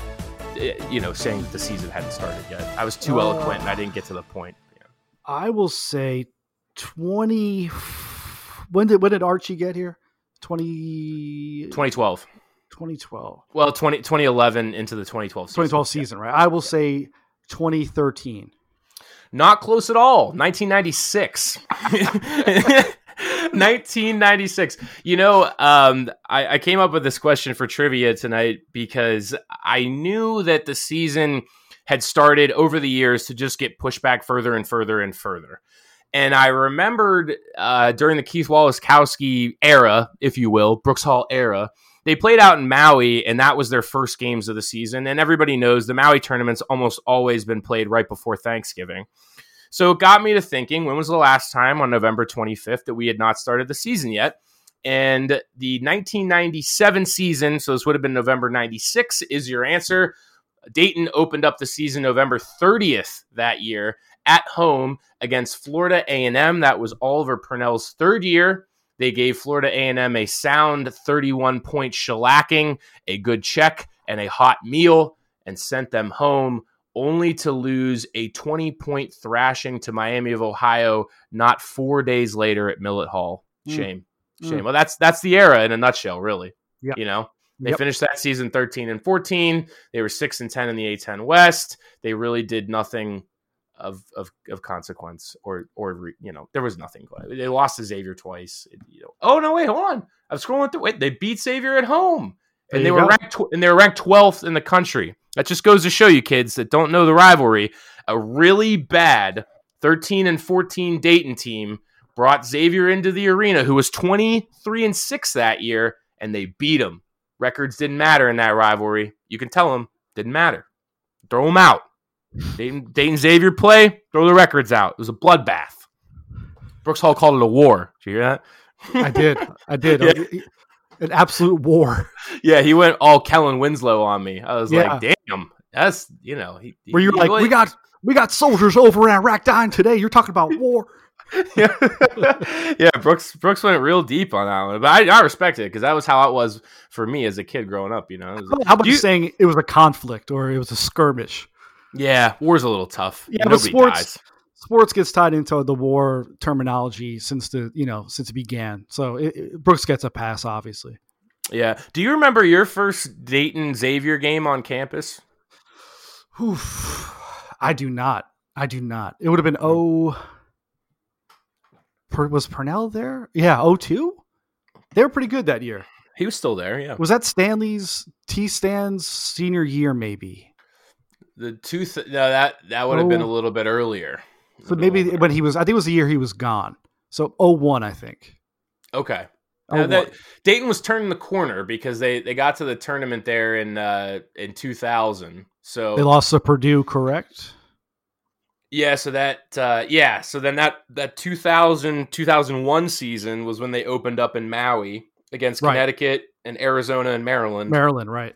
Eh, You know, saying that the season hadn't started yet. I was too Uh, eloquent and I didn't get to the point. Yeah. I will say twenty. When did when did Archie get here? 20, 2012. 2012. Well, 20, 2011 into the 2012 season. 2012 season, right? I will say 2013. Not close at all. 1996. 1996. [laughs] You know, um, I, I came up with this question for trivia tonight because I knew that the season had started over the years to just get pushed back further and further and further. And I remembered uh, during the Keith Waleskowski era, if you will, Brooks Hall era, they played out in Maui, and that was their first games of the season. And everybody knows the Maui tournament's almost always been played right before Thanksgiving. So it got me to thinking when was the last time on November 25th that we had not started the season yet? And the 1997 season, so this would have been November 96, is your answer. Dayton opened up the season November 30th that year at home against Florida A&M. That was Oliver Purnell's third year. They gave Florida A&M a sound 31 point shellacking, a good check, and a hot meal, and sent them home only to lose a 20 point thrashing to Miami of Ohio not four days later at Millett Hall. Mm. Shame. Shame. Mm. Well, that's that's the era in a nutshell, really. Yep. You know, they Yep. finished that season 13 and 14. They were 6 and 10 in the A10 West. They really did nothing of of, of consequence or or you know, there was nothing. They lost to Xavier twice. It- you know. Oh no, wait, hold on. I'm scrolling through. Wait, they beat Xavier at home. There And they were go. ranked tw- and they were ranked 12th in the country. That just goes to show you kids that don't know the rivalry. A really bad 13 and 14 Dayton team brought Xavier into the arena, who was 23 and 6 that year, and they beat him. Records didn't matter in that rivalry. You can tell them didn't matter. Throw them out. Dayton, Dayton Xavier play, throw the records out. It was a bloodbath. Brooks Hall called it a war. Did you hear that? I did. I did. [laughs] Yeah. An absolute war. Yeah, he went all Kellen Winslow on me. I was Yeah. like, damn, that's you know. He, Where you're he like, really- we got we got soldiers over in Iraq dying today. You're talking about war. [laughs] yeah, [laughs] yeah. Brooks Brooks went real deep on that one, but I, I respect it because that was how it was for me as a kid growing up. You know, was- How about you- saying it was a conflict or it was a skirmish? Yeah, war's a little tough. Yeah, but sports dies. sports gets tied into the war terminology since the you know since it began. So it, it- Brooks gets a pass, obviously. Yeah. Do you remember your first Dayton Xavier game on campus? Oof. I do not. I do not. It would have been hmm. oh. Per, was Purnell there? Yeah, 02? They were pretty good that year. He was still there. Yeah. Was that Stanley's T Stan's senior year? Maybe. The two. Th- no, that that would have been a Oh. little bit earlier. So maybe when he was, I think it was the year he was gone. So 01, I think. Okay. Oh, Now that? Dayton was turning the corner because they, they got to the tournament there in uh, in 2000. So They lost to Purdue, correct? yeah, so that uh, yeah, so then that that 2000 2001 season was when they opened up in Maui against Right. Connecticut and Arizona and Maryland. Maryland, right?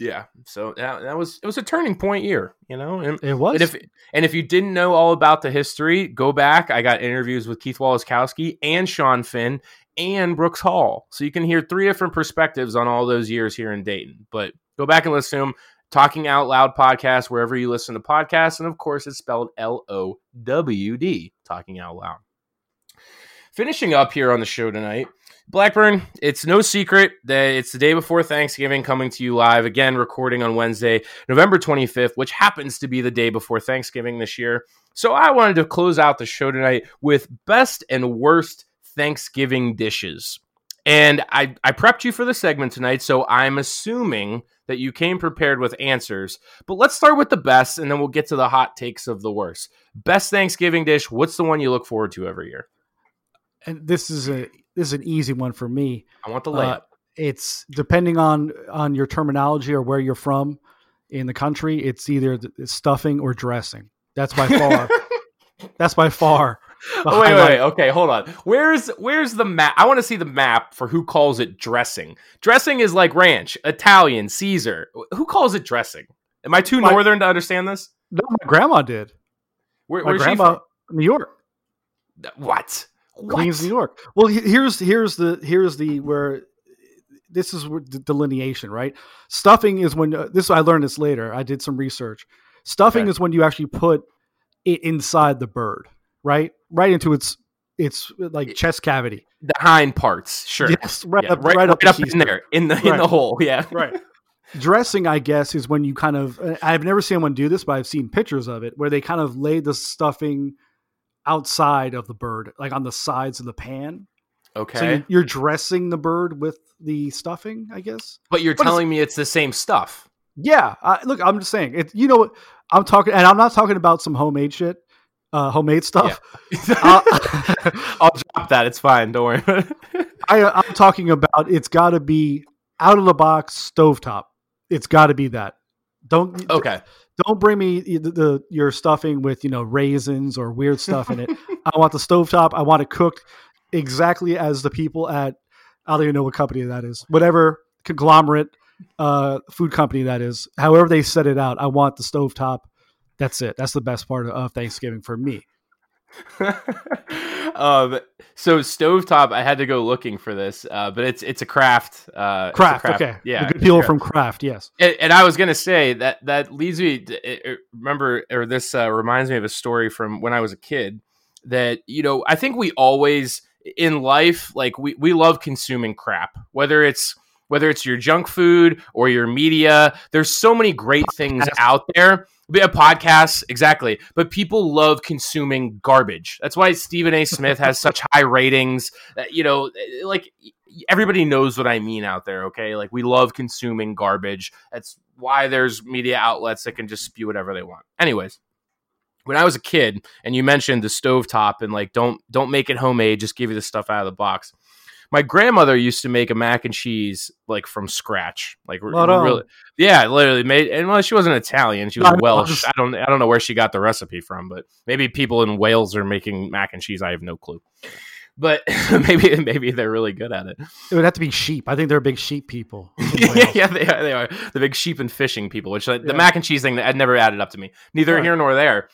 Yeah, so that, that was it was a turning point year, you know. And, It was. and if and if you didn't know all about the history, go back. I got interviews with Keith Waleskowski and Sean Finn and Brooks Hall, so you can hear three different perspectives on all those years here in Dayton. But go back and listen to them. Talking Out Loud podcast wherever you listen to podcasts, and of course, it's spelled L O W D. Talking Out Loud. Finishing up here on the show tonight, Blackburn, it's no secret that it's the day before Thanksgiving coming to you live, again, recording on Wednesday, November 25th, which happens to be the day before Thanksgiving this year. So I wanted to close out the show tonight with best and worst Thanksgiving dishes. And I, I prepped you for the segment tonight, so I'm assuming that you came prepared with answers. But let's start with the best, and then we'll get to the hot takes of the worst. Best Thanksgiving dish, what's the one you look forward to every year? and this is a this is an easy one for me. I want the Uh, it's depending on on your terminology or where you're from in the country. It's either it's stuffing or dressing. That's by [laughs] far. that's by far. Oh, wait, wait, wait. Okay, hold on. Where's where's the map? I want to see the map for who calls it dressing. Dressing is like ranch, Italian, Caesar. Who calls it dressing? Am I too My- northern to understand this? No, my grandma did. Where, My where's she grandma, New York, from? What? Queens, New York. Well, here's here's the here's the where this is the delineation, right? Stuffing is when uh, this I learned this later. I did some research. Stuffing Okay. is when you actually put it inside the bird, right? Right into its its like chest cavity. The hind parts, sure. Yes, right Yeah, up, right, right, up, right up the in there, in the in Right. the hole. Yeah. right. [laughs] Dressing, I guess, is when you kind of. I've never seen anyone do this, but I've seen pictures of it where they kind of lay the stuffing outside of the bird, like on the sides of the pan. Okay. So you're, you're dressing the bird with the stuffing, I guess. but you're is- telling me it's the same stuff. Yeah, I, look, I'm just saying it. You know, what I'm talking, and I'm not talking about some homemade shit, uh, homemade stuff. [laughs] Uh, [laughs] I'll drop that. It's fine. Don't worry. [laughs] I, I'm talking about it's got to be out of the box stovetop. It's got to be that. Don't okay. Don't bring me the, the your stuffing with you know raisins or weird stuff in it. [laughs] I want the stovetop. I want it cooked exactly as the people at I don't even know what company that is. Whatever conglomerate uh, food company that is. However they set it out, I want the stovetop. That's it. That's the best part of Thanksgiving for me. [laughs] um, so stovetop, I had to go looking for this, uh, but it's it's a Kraft. Uh, it's a Kraft, okay. yeah. the good people from Kraft, yes. And, and I was gonna say that that leads me. To, it- it- remember, or this uh, reminds me of a story from when I was a kid. That you know, I think we always in life, like we we love consuming crap, whether it's whether it's your junk food or your media. There's so many great things out there. Yeah, podcasts, exactly. But people love consuming garbage. That's why Stephen A. Smith has such [laughs] high ratings. Uh, You know, like everybody knows what I mean out there, okay? Like we love consuming garbage. That's why there's media outlets that can just spew whatever they want. Anyways, when I was a kid and you mentioned the stovetop and like don't don't make it homemade, just give you the stuff out of the box. My grandmother used to make a mac and cheese like from scratch. Like r- Right on. really Yeah, literally made and well she wasn't Italian, she was [laughs] I Welsh. I don't I don't know where she got the recipe from, but maybe people in Wales are making mac and cheese, I have no clue. But [laughs] maybe maybe they're really good at it. It would have to be sheep. I think they're big sheep people. [laughs] yeah, yeah, they are. They are the big sheep and fishing people. Which uh, the mac and cheese thing that never added up to me. Neither Right. here nor there.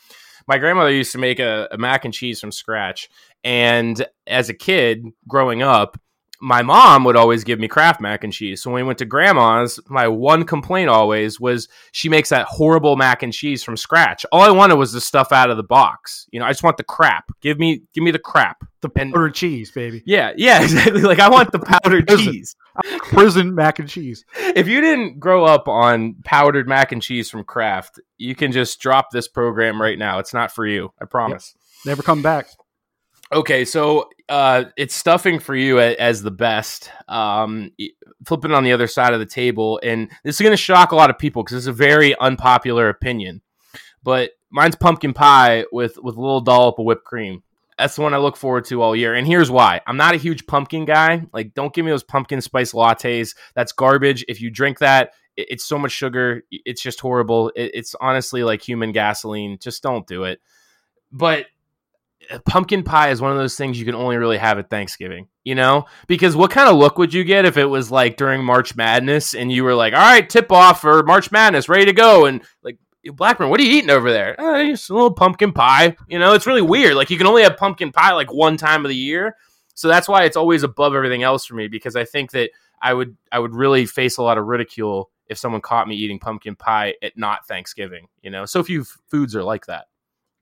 My grandmother used to make a, a mac and cheese from scratch, and as a kid growing up, my mom would always give me Kraft mac and cheese. So when we went to grandma's, my one complaint always was she makes that horrible mac and cheese from scratch. All I wanted was the stuff out of the box. You know, I just want the crap. Give me, give me the crap. The powdered cheese, baby. Yeah, yeah, [laughs] exactly. Like I want the powdered cheese [laughs] Prison mac and cheese. if you didn't grow up on powdered mac and cheese from Kraft, you can just drop this program right now. It's not for you. I promise. Never come back. Okay, so uh, it's stuffing for you as the best. Um, flipping on the other side of the table, and this is going to shock a lot of people because it's a very unpopular opinion. But mine's pumpkin pie with with a little dollop of whipped cream. That's the one I look forward to all year, and here's why: I'm not a huge pumpkin guy. Like, don't give me those pumpkin spice lattes. That's garbage. If you drink that, it- it's so much sugar. It's just horrible. It- It's honestly like human gasoline. Just don't do it. But pumpkin pie is one of those things you can only really have at Thanksgiving, you know? Because what kind of look would you get if it was like during March Madness and you were like, all right, tip off for March Madness, ready to go? And like, Blackburn, what are you eating over there? "Uh, just a little pumpkin pie. You know, it's really weird. Like, you can only have pumpkin pie like one time of the year. So that's why it's always above everything else for me because I think that I would I would really face a lot of ridicule if someone caught me eating pumpkin pie at not Thanksgiving, you know? So few foods are like that.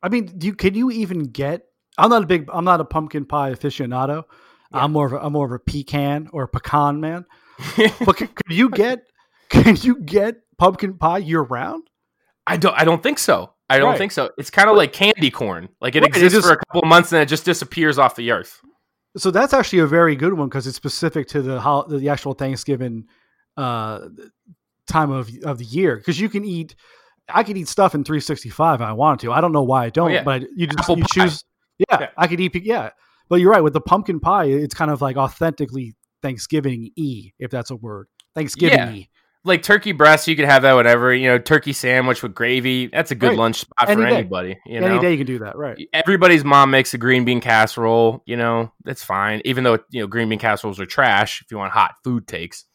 I mean, do you, can you even get? I'm not a big. I'm not a pumpkin pie aficionado. I'm more of a, I'm more of a pecan or a pecan man. [laughs] but can, can you get? Can you get pumpkin pie year round? I don't. I don't think so. I don't Right. think so. It's kind of like candy corn. Like it Right, it exists just- for a couple of months and it just disappears off the earth. So that's actually a very good one because it's specific to the the actual Thanksgiving uh, time of of the year. Because you can eat, I could eat stuff in 365 I wanted to. I don't know why I don't, Oh, yeah. but you just Apple you pie. choose. Yeah, Yeah. I could eat. Yeah, but you're right with the pumpkin pie. It's kind of like authentically Thanksgiving e, if that's a word. Thanksgiving y. Like turkey breast, you could have that whatever. You know, turkey sandwich with gravy. That's a good Right. lunch spot Any for day. anybody. You know, Any day you can do that, right? everybody's mom makes a green bean casserole. You know, that's fine. Even though you know green bean casseroles are trash if you want hot food takes.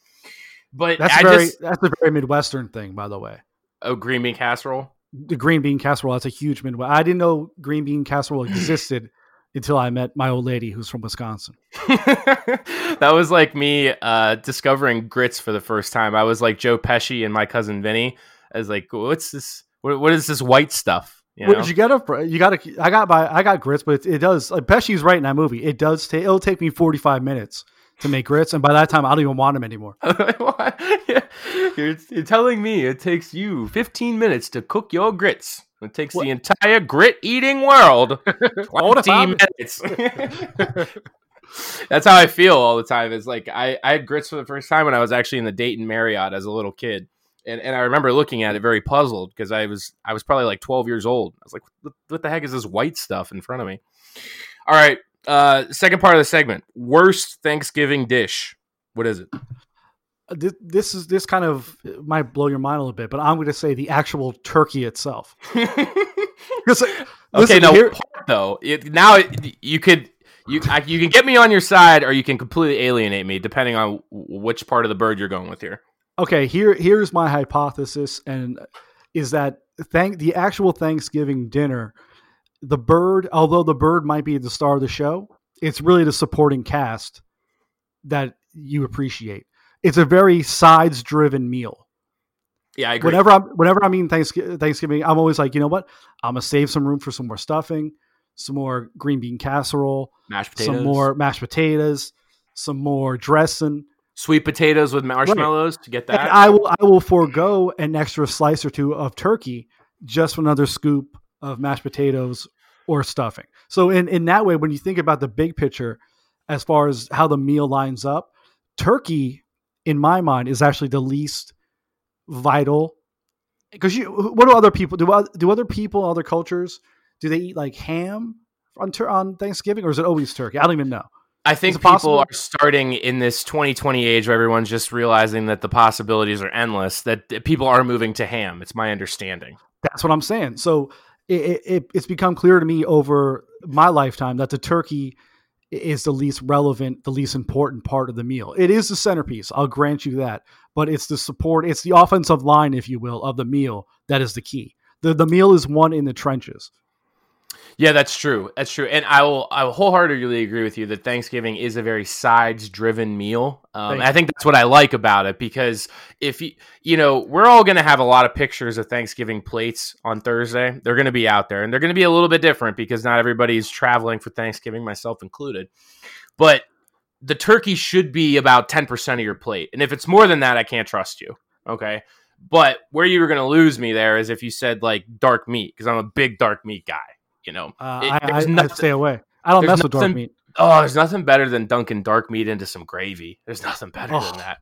But That's I very just that's a very Midwestern thing, by the way. oh green bean casserole. The green bean casserole. That's a huge Midwest. I didn't know green bean casserole [laughs] existed until I met my old lady who's from Wisconsin. [laughs] that was like me uh, discovering grits for the first time. I was like Joe Pesci and my cousin Vinny. I was like, "What's this? What, what is this white stuff?" You know? did you get from? You got to. I got by. I got grits, but it, it does. Like Pesci's right in that movie. It does take. It'll take me forty five minutes to make grits, and by that time, I don't even want them anymore. [laughs] What? you're, you're telling me it takes you 15 minutes to cook your grits. It takes the entire grit eating world [laughs] 20 minutes. [laughs] That's how I feel all the time. It's like I, I had grits for the first time when I was actually in the Dayton Marriott as a little kid. And, and I remember looking at it very puzzled because I was I was probably like 12 years old. I was like, what, what the heck is this white stuff in front of me? All right. Uh, second part of the segment worst Thanksgiving dish. What is it? This, this is this kind of might blow your mind a little bit, but I'm going to say the actual turkey itself. [laughs] okay, listen, now here- part, though, it, now it, you could you I, you can get me on your side, or you can completely alienate me, depending on which part of the bird you're going with here. okay here here's my hypothesis and is that thank the actual thanksgiving dinner the bird although the bird might be the star of the show it's really the supporting cast that you appreciate. It's a very sides driven meal. Yeah, I agree. whenever i'm whenever i'm eating thanksgiving, thanksgiving i'm always like you know what? I'm gonna save some room for some more stuffing some more green bean casserole Mashed potatoes, some more mashed potatoes some more dressing. Sweet potatoes with marshmallows to get and that. I will I will forego an extra slice or two of turkey just for another scoop of mashed potatoes or stuffing. So in, in that way, when you think about the big picture, as far as how the meal lines up, turkey, in my mind, is actually the least vital. Because you, what do other people do? Do other people, other cultures, do they eat like ham on on Thanksgiving, or is it always turkey? I don't even know. I think people possible? are starting in this 2020 age where everyone's just realizing that the possibilities are endless. That people are moving to ham. It's my understanding. That's what I'm saying. So it, it, it's become clear to me over my lifetime that the turkey is the least relevant, the least important part of the meal. It is the centerpiece. I'll grant you that, but it's the support. It's the offensive line, if you will, of the meal that is the key. The the meal is won in the trenches. Yeah, that's true. That's true, and I will I will wholeheartedly agree with you that Thanksgiving is a very sides driven meal. Um, I think that's what I like about it because if you you know we're all going to have a lot of pictures of Thanksgiving plates on Thursday. They're going to be out there, and they're going to be a little bit different because not everybody's traveling for Thanksgiving, myself included. But the turkey should be about ten percent of your plate, and if it's more than that, I can't trust you. Okay. But where you were going to lose me there is if you said like dark meat because I'm a big dark meat guy. You know, Uh, It- I, I, there's I stay away. I don't mess with dark meat. Oh, there's nothing better than dunking dark meat into some gravy. There's nothing better Oh. than that.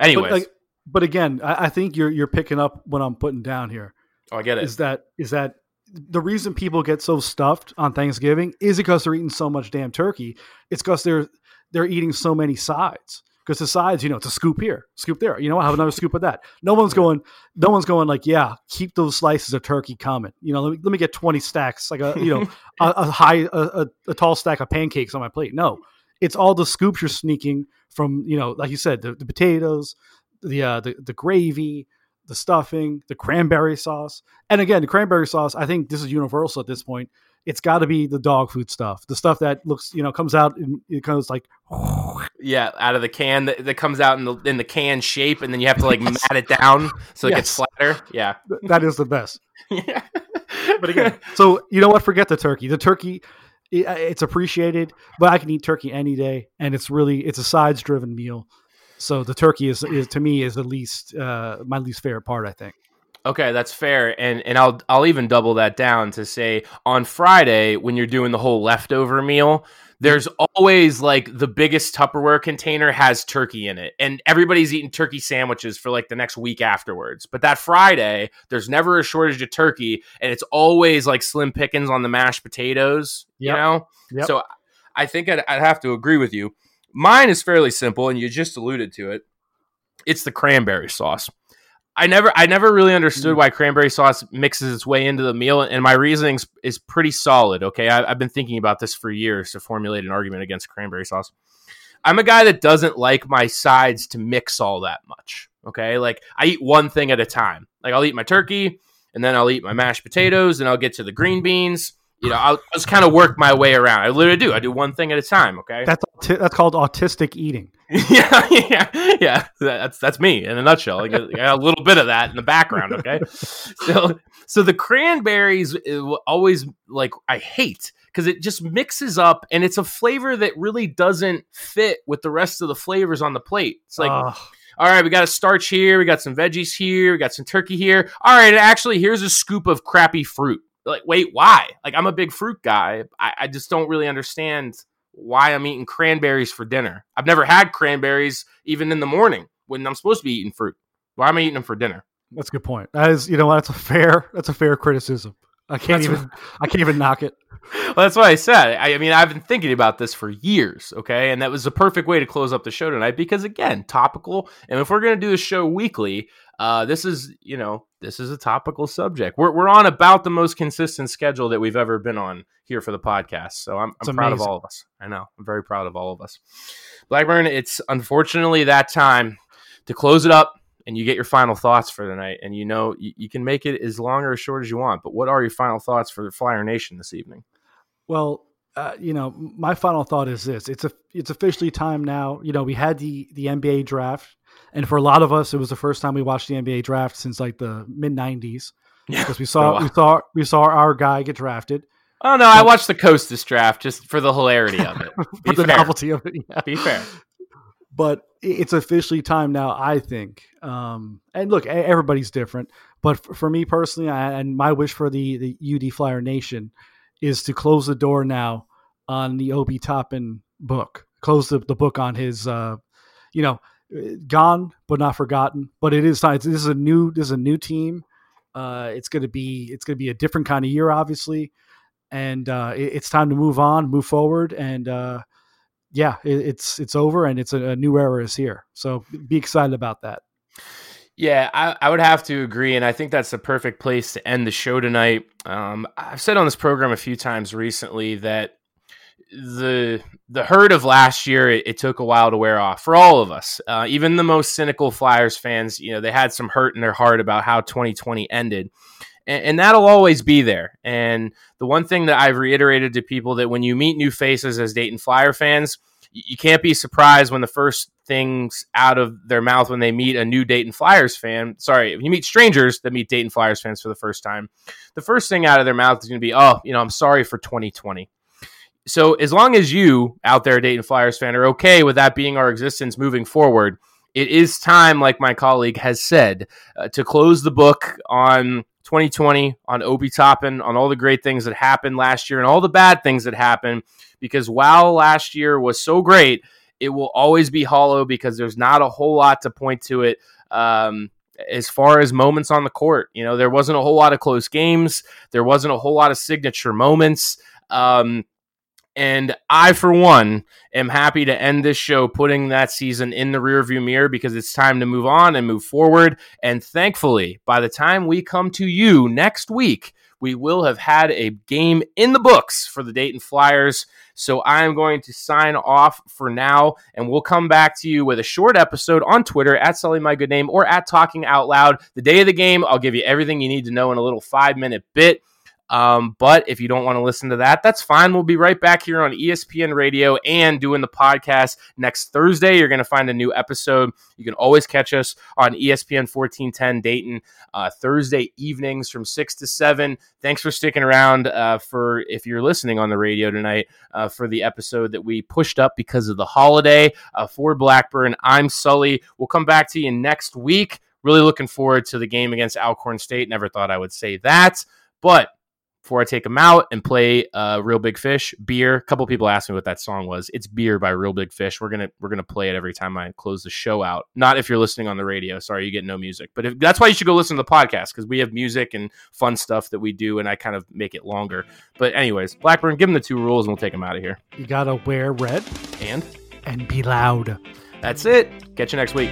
Anyways, But, like, but again, I, I think you're you're picking up what I'm putting down here. oh, I get it. Is that is that the reason people get so stuffed on Thanksgiving is it because they're eating so much damn turkey. It's because they're they're eating so many sides. Because the sides, you know, it's a scoop here, scoop there. You know, I have another scoop of that. No one's going, no one's going like, yeah, keep those slices of turkey coming. You know, let me, let me get twenty stacks, like a you know, [laughs] a, a high, a, a, a tall stack of pancakes on my plate. No, it's all the scoops you're sneaking from, you know, like you said, the, the potatoes, the, uh, the the gravy, the stuffing, the cranberry sauce, and again, the cranberry sauce. I think this is universal at this point. It's got to be the dog food stuff, the stuff that looks, you know, comes out and it comes like, Yeah, out of the can that, that comes out in the in the can shape, and then you have to like mat it down so it gets flatter. Yeah. that is the best. [laughs] yeah. But again, so you know what? Forget the turkey. The turkey, it's appreciated, but I can eat turkey any day, and it's really it's a sides driven meal. So the turkey is, is to me is the least uh, my least favorite part. I think. Okay, that's fair, and and I'll I'll even double that down to say on Friday when you're doing the whole leftover meal, there's always like the biggest Tupperware container has turkey in it, and everybody's eating turkey sandwiches for like the next week afterwards. But that Friday, there's never a shortage of turkey, and it's always like slim pickings on the mashed potatoes. You know, Yep. so I think I'd, I'd have to agree with you. Mine is fairly simple, and you just alluded to it. It's the cranberry sauce. I never, I never really understood mm. why cranberry sauce mixes its way into the meal, and my reasoning is pretty solid. Okay, I, I've been thinking about this for years to formulate an argument against cranberry sauce. I'm a guy that doesn't like my sides to mix all that much. Okay, like I eat one thing at a time. Like I'll eat my turkey, and then I'll eat my mashed potatoes, and I'll get to the green beans. You know, I'll just kind of work my way around. I literally do. I do one thing at a time. Okay. That's that's called autistic eating. [laughs] yeah, yeah, yeah. That's that's me in a nutshell. I got, I got a little bit of that in the background. Okay, so so the cranberries uh, always like I hate because it just mixes up and it's a flavor that really doesn't fit with the rest of the flavors on the plate. It's like. Ugh. all right, we got a starch here, we got some veggies here, we got some turkey here. All right, actually, here's a scoop of crappy fruit. Like, wait, why? Like, I'm a big fruit guy. I, I just don't really understand why I'm eating cranberries for dinner. I've never had cranberries even in the morning when I'm supposed to be eating fruit. Why am I eating them for dinner? That's a good point. That is, you know, what? that's a fair that's a fair criticism. I can't That's even I can't even knock it. [laughs] Well, that's what I said. I, I mean, I've been thinking about this for years, okay? And that was the perfect way to close up the show tonight because, again, topical. And if we're going to do the show weekly, uh, this is, you know, this is a topical subject. We're, we're on about the most consistent schedule that we've ever been on here for the podcast. So I'm, I'm proud of all of us. I know. I'm very proud of all of us. Blackburn, it's unfortunately that time to close it up and you get your final thoughts for the night. And you know, you, you can make it as long or as short as you want. But what are your final thoughts for Flyer Nation this evening? Well, uh, you know, my final thought is this: it's a it's officially time now. You know, we had the the NBA draft, and for a lot of us, it was the first time we watched the NBA draft since like the mid '90s Yeah. because we saw we saw we saw our guy get drafted Oh no, I watched the coast this draft just for the hilarity of it. [laughs] Be for the fair. novelty of it. Yeah. Be fair. but it's officially time now i think um and look everybody's different but for me personally I, and my wish for the the ud flyer nation is to close the door now on the obi toppin book close the, the book on his uh you know gone but not forgotten but it is time this is a new this is a new team uh it's gonna be it's gonna be a different kind of year obviously and uh it- it's time to move on move forward and uh yeah, it, it's it's over and it's a, a new era is here. So be excited about that. Yeah, I, I would have to agree, and I think that's the perfect place to end the show tonight. Um, I've said on this program a few times recently that the the hurt of last year it, it took a while to wear off for all of us. Uh, even the most cynical Flyers fans, you know, they had some hurt in their heart about how 2020 ended, and, and that'll always be there. And the one thing that I've reiterated to people that when you meet new faces as Dayton Flyer fans, you can't be surprised when the first things out of their mouth when they meet a new Dayton Flyers fan. Sorry, if you meet strangers that meet Dayton Flyers fans for the first time, the first thing out of their mouth is going to be, "Oh, you know, I'm sorry for 2020." So as long as you out there, Dayton Flyers fan, are okay with that being our existence moving forward, it is time, like my colleague has said, uh, to close the book on 2020 on Obi Toppin, on all the great things that happened last year and all the bad things that happened. Because while last year was so great, it will always be hollow because there's not a whole lot to point to it. Um, as far as moments on the court, you know, there wasn't a whole lot of close games. There wasn't a whole lot of signature moments. Um, and I, for one, am happy to end this show putting that season in the rearview mirror because it's time to move on and move forward. And thankfully, by the time we come to you next week, we will have had a game in the books for the Dayton Flyers. So I'm going to sign off for now, and we'll come back to you with a short episode on Twitter at Sully My Good Name or at Talking Out Loud. The day of the game, I'll give you everything you need to know in a little five minute bit. Um, but if you don't want to listen to that, that's fine. We'll be right back here on ESPN Radio and doing the podcast next Thursday. You're going to find a new episode. You can always catch us on ESPN 1410 Dayton uh, Thursday evenings from 6 to 7. Thanks for sticking around uh, for if you're listening on the radio tonight uh, for the episode that we pushed up because of the holiday uh, for Blackburn. I'm Sully. We'll come back to you next week. Really looking forward to the game against Alcorn State. Never thought I would say that, but before I take them out and play uh, Real Big Fish, beer. A couple people asked me what that song was. It's beer by Real Big Fish. We're gonna we're gonna play it every time I close the show out. Not if you're listening on the radio. Sorry, you get no music. But if, that's why you should go listen to the podcast because we have music and fun stuff that we do, and I kind of make it longer. But anyways, Blackburn, give them the two rules, and we'll take them out of here. You gotta wear red And and be loud. that's it. Catch you next week.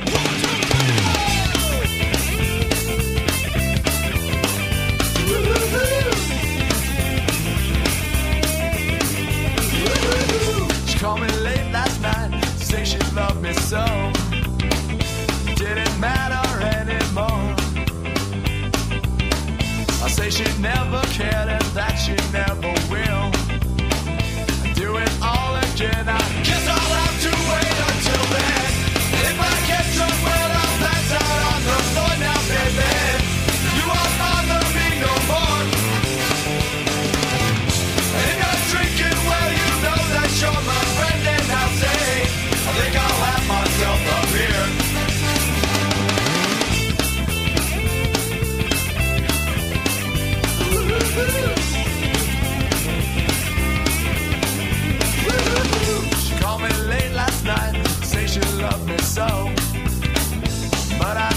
Never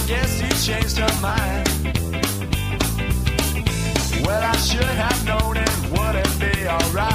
guess she changed her mind. Well, I should have known it wouldn't be alright.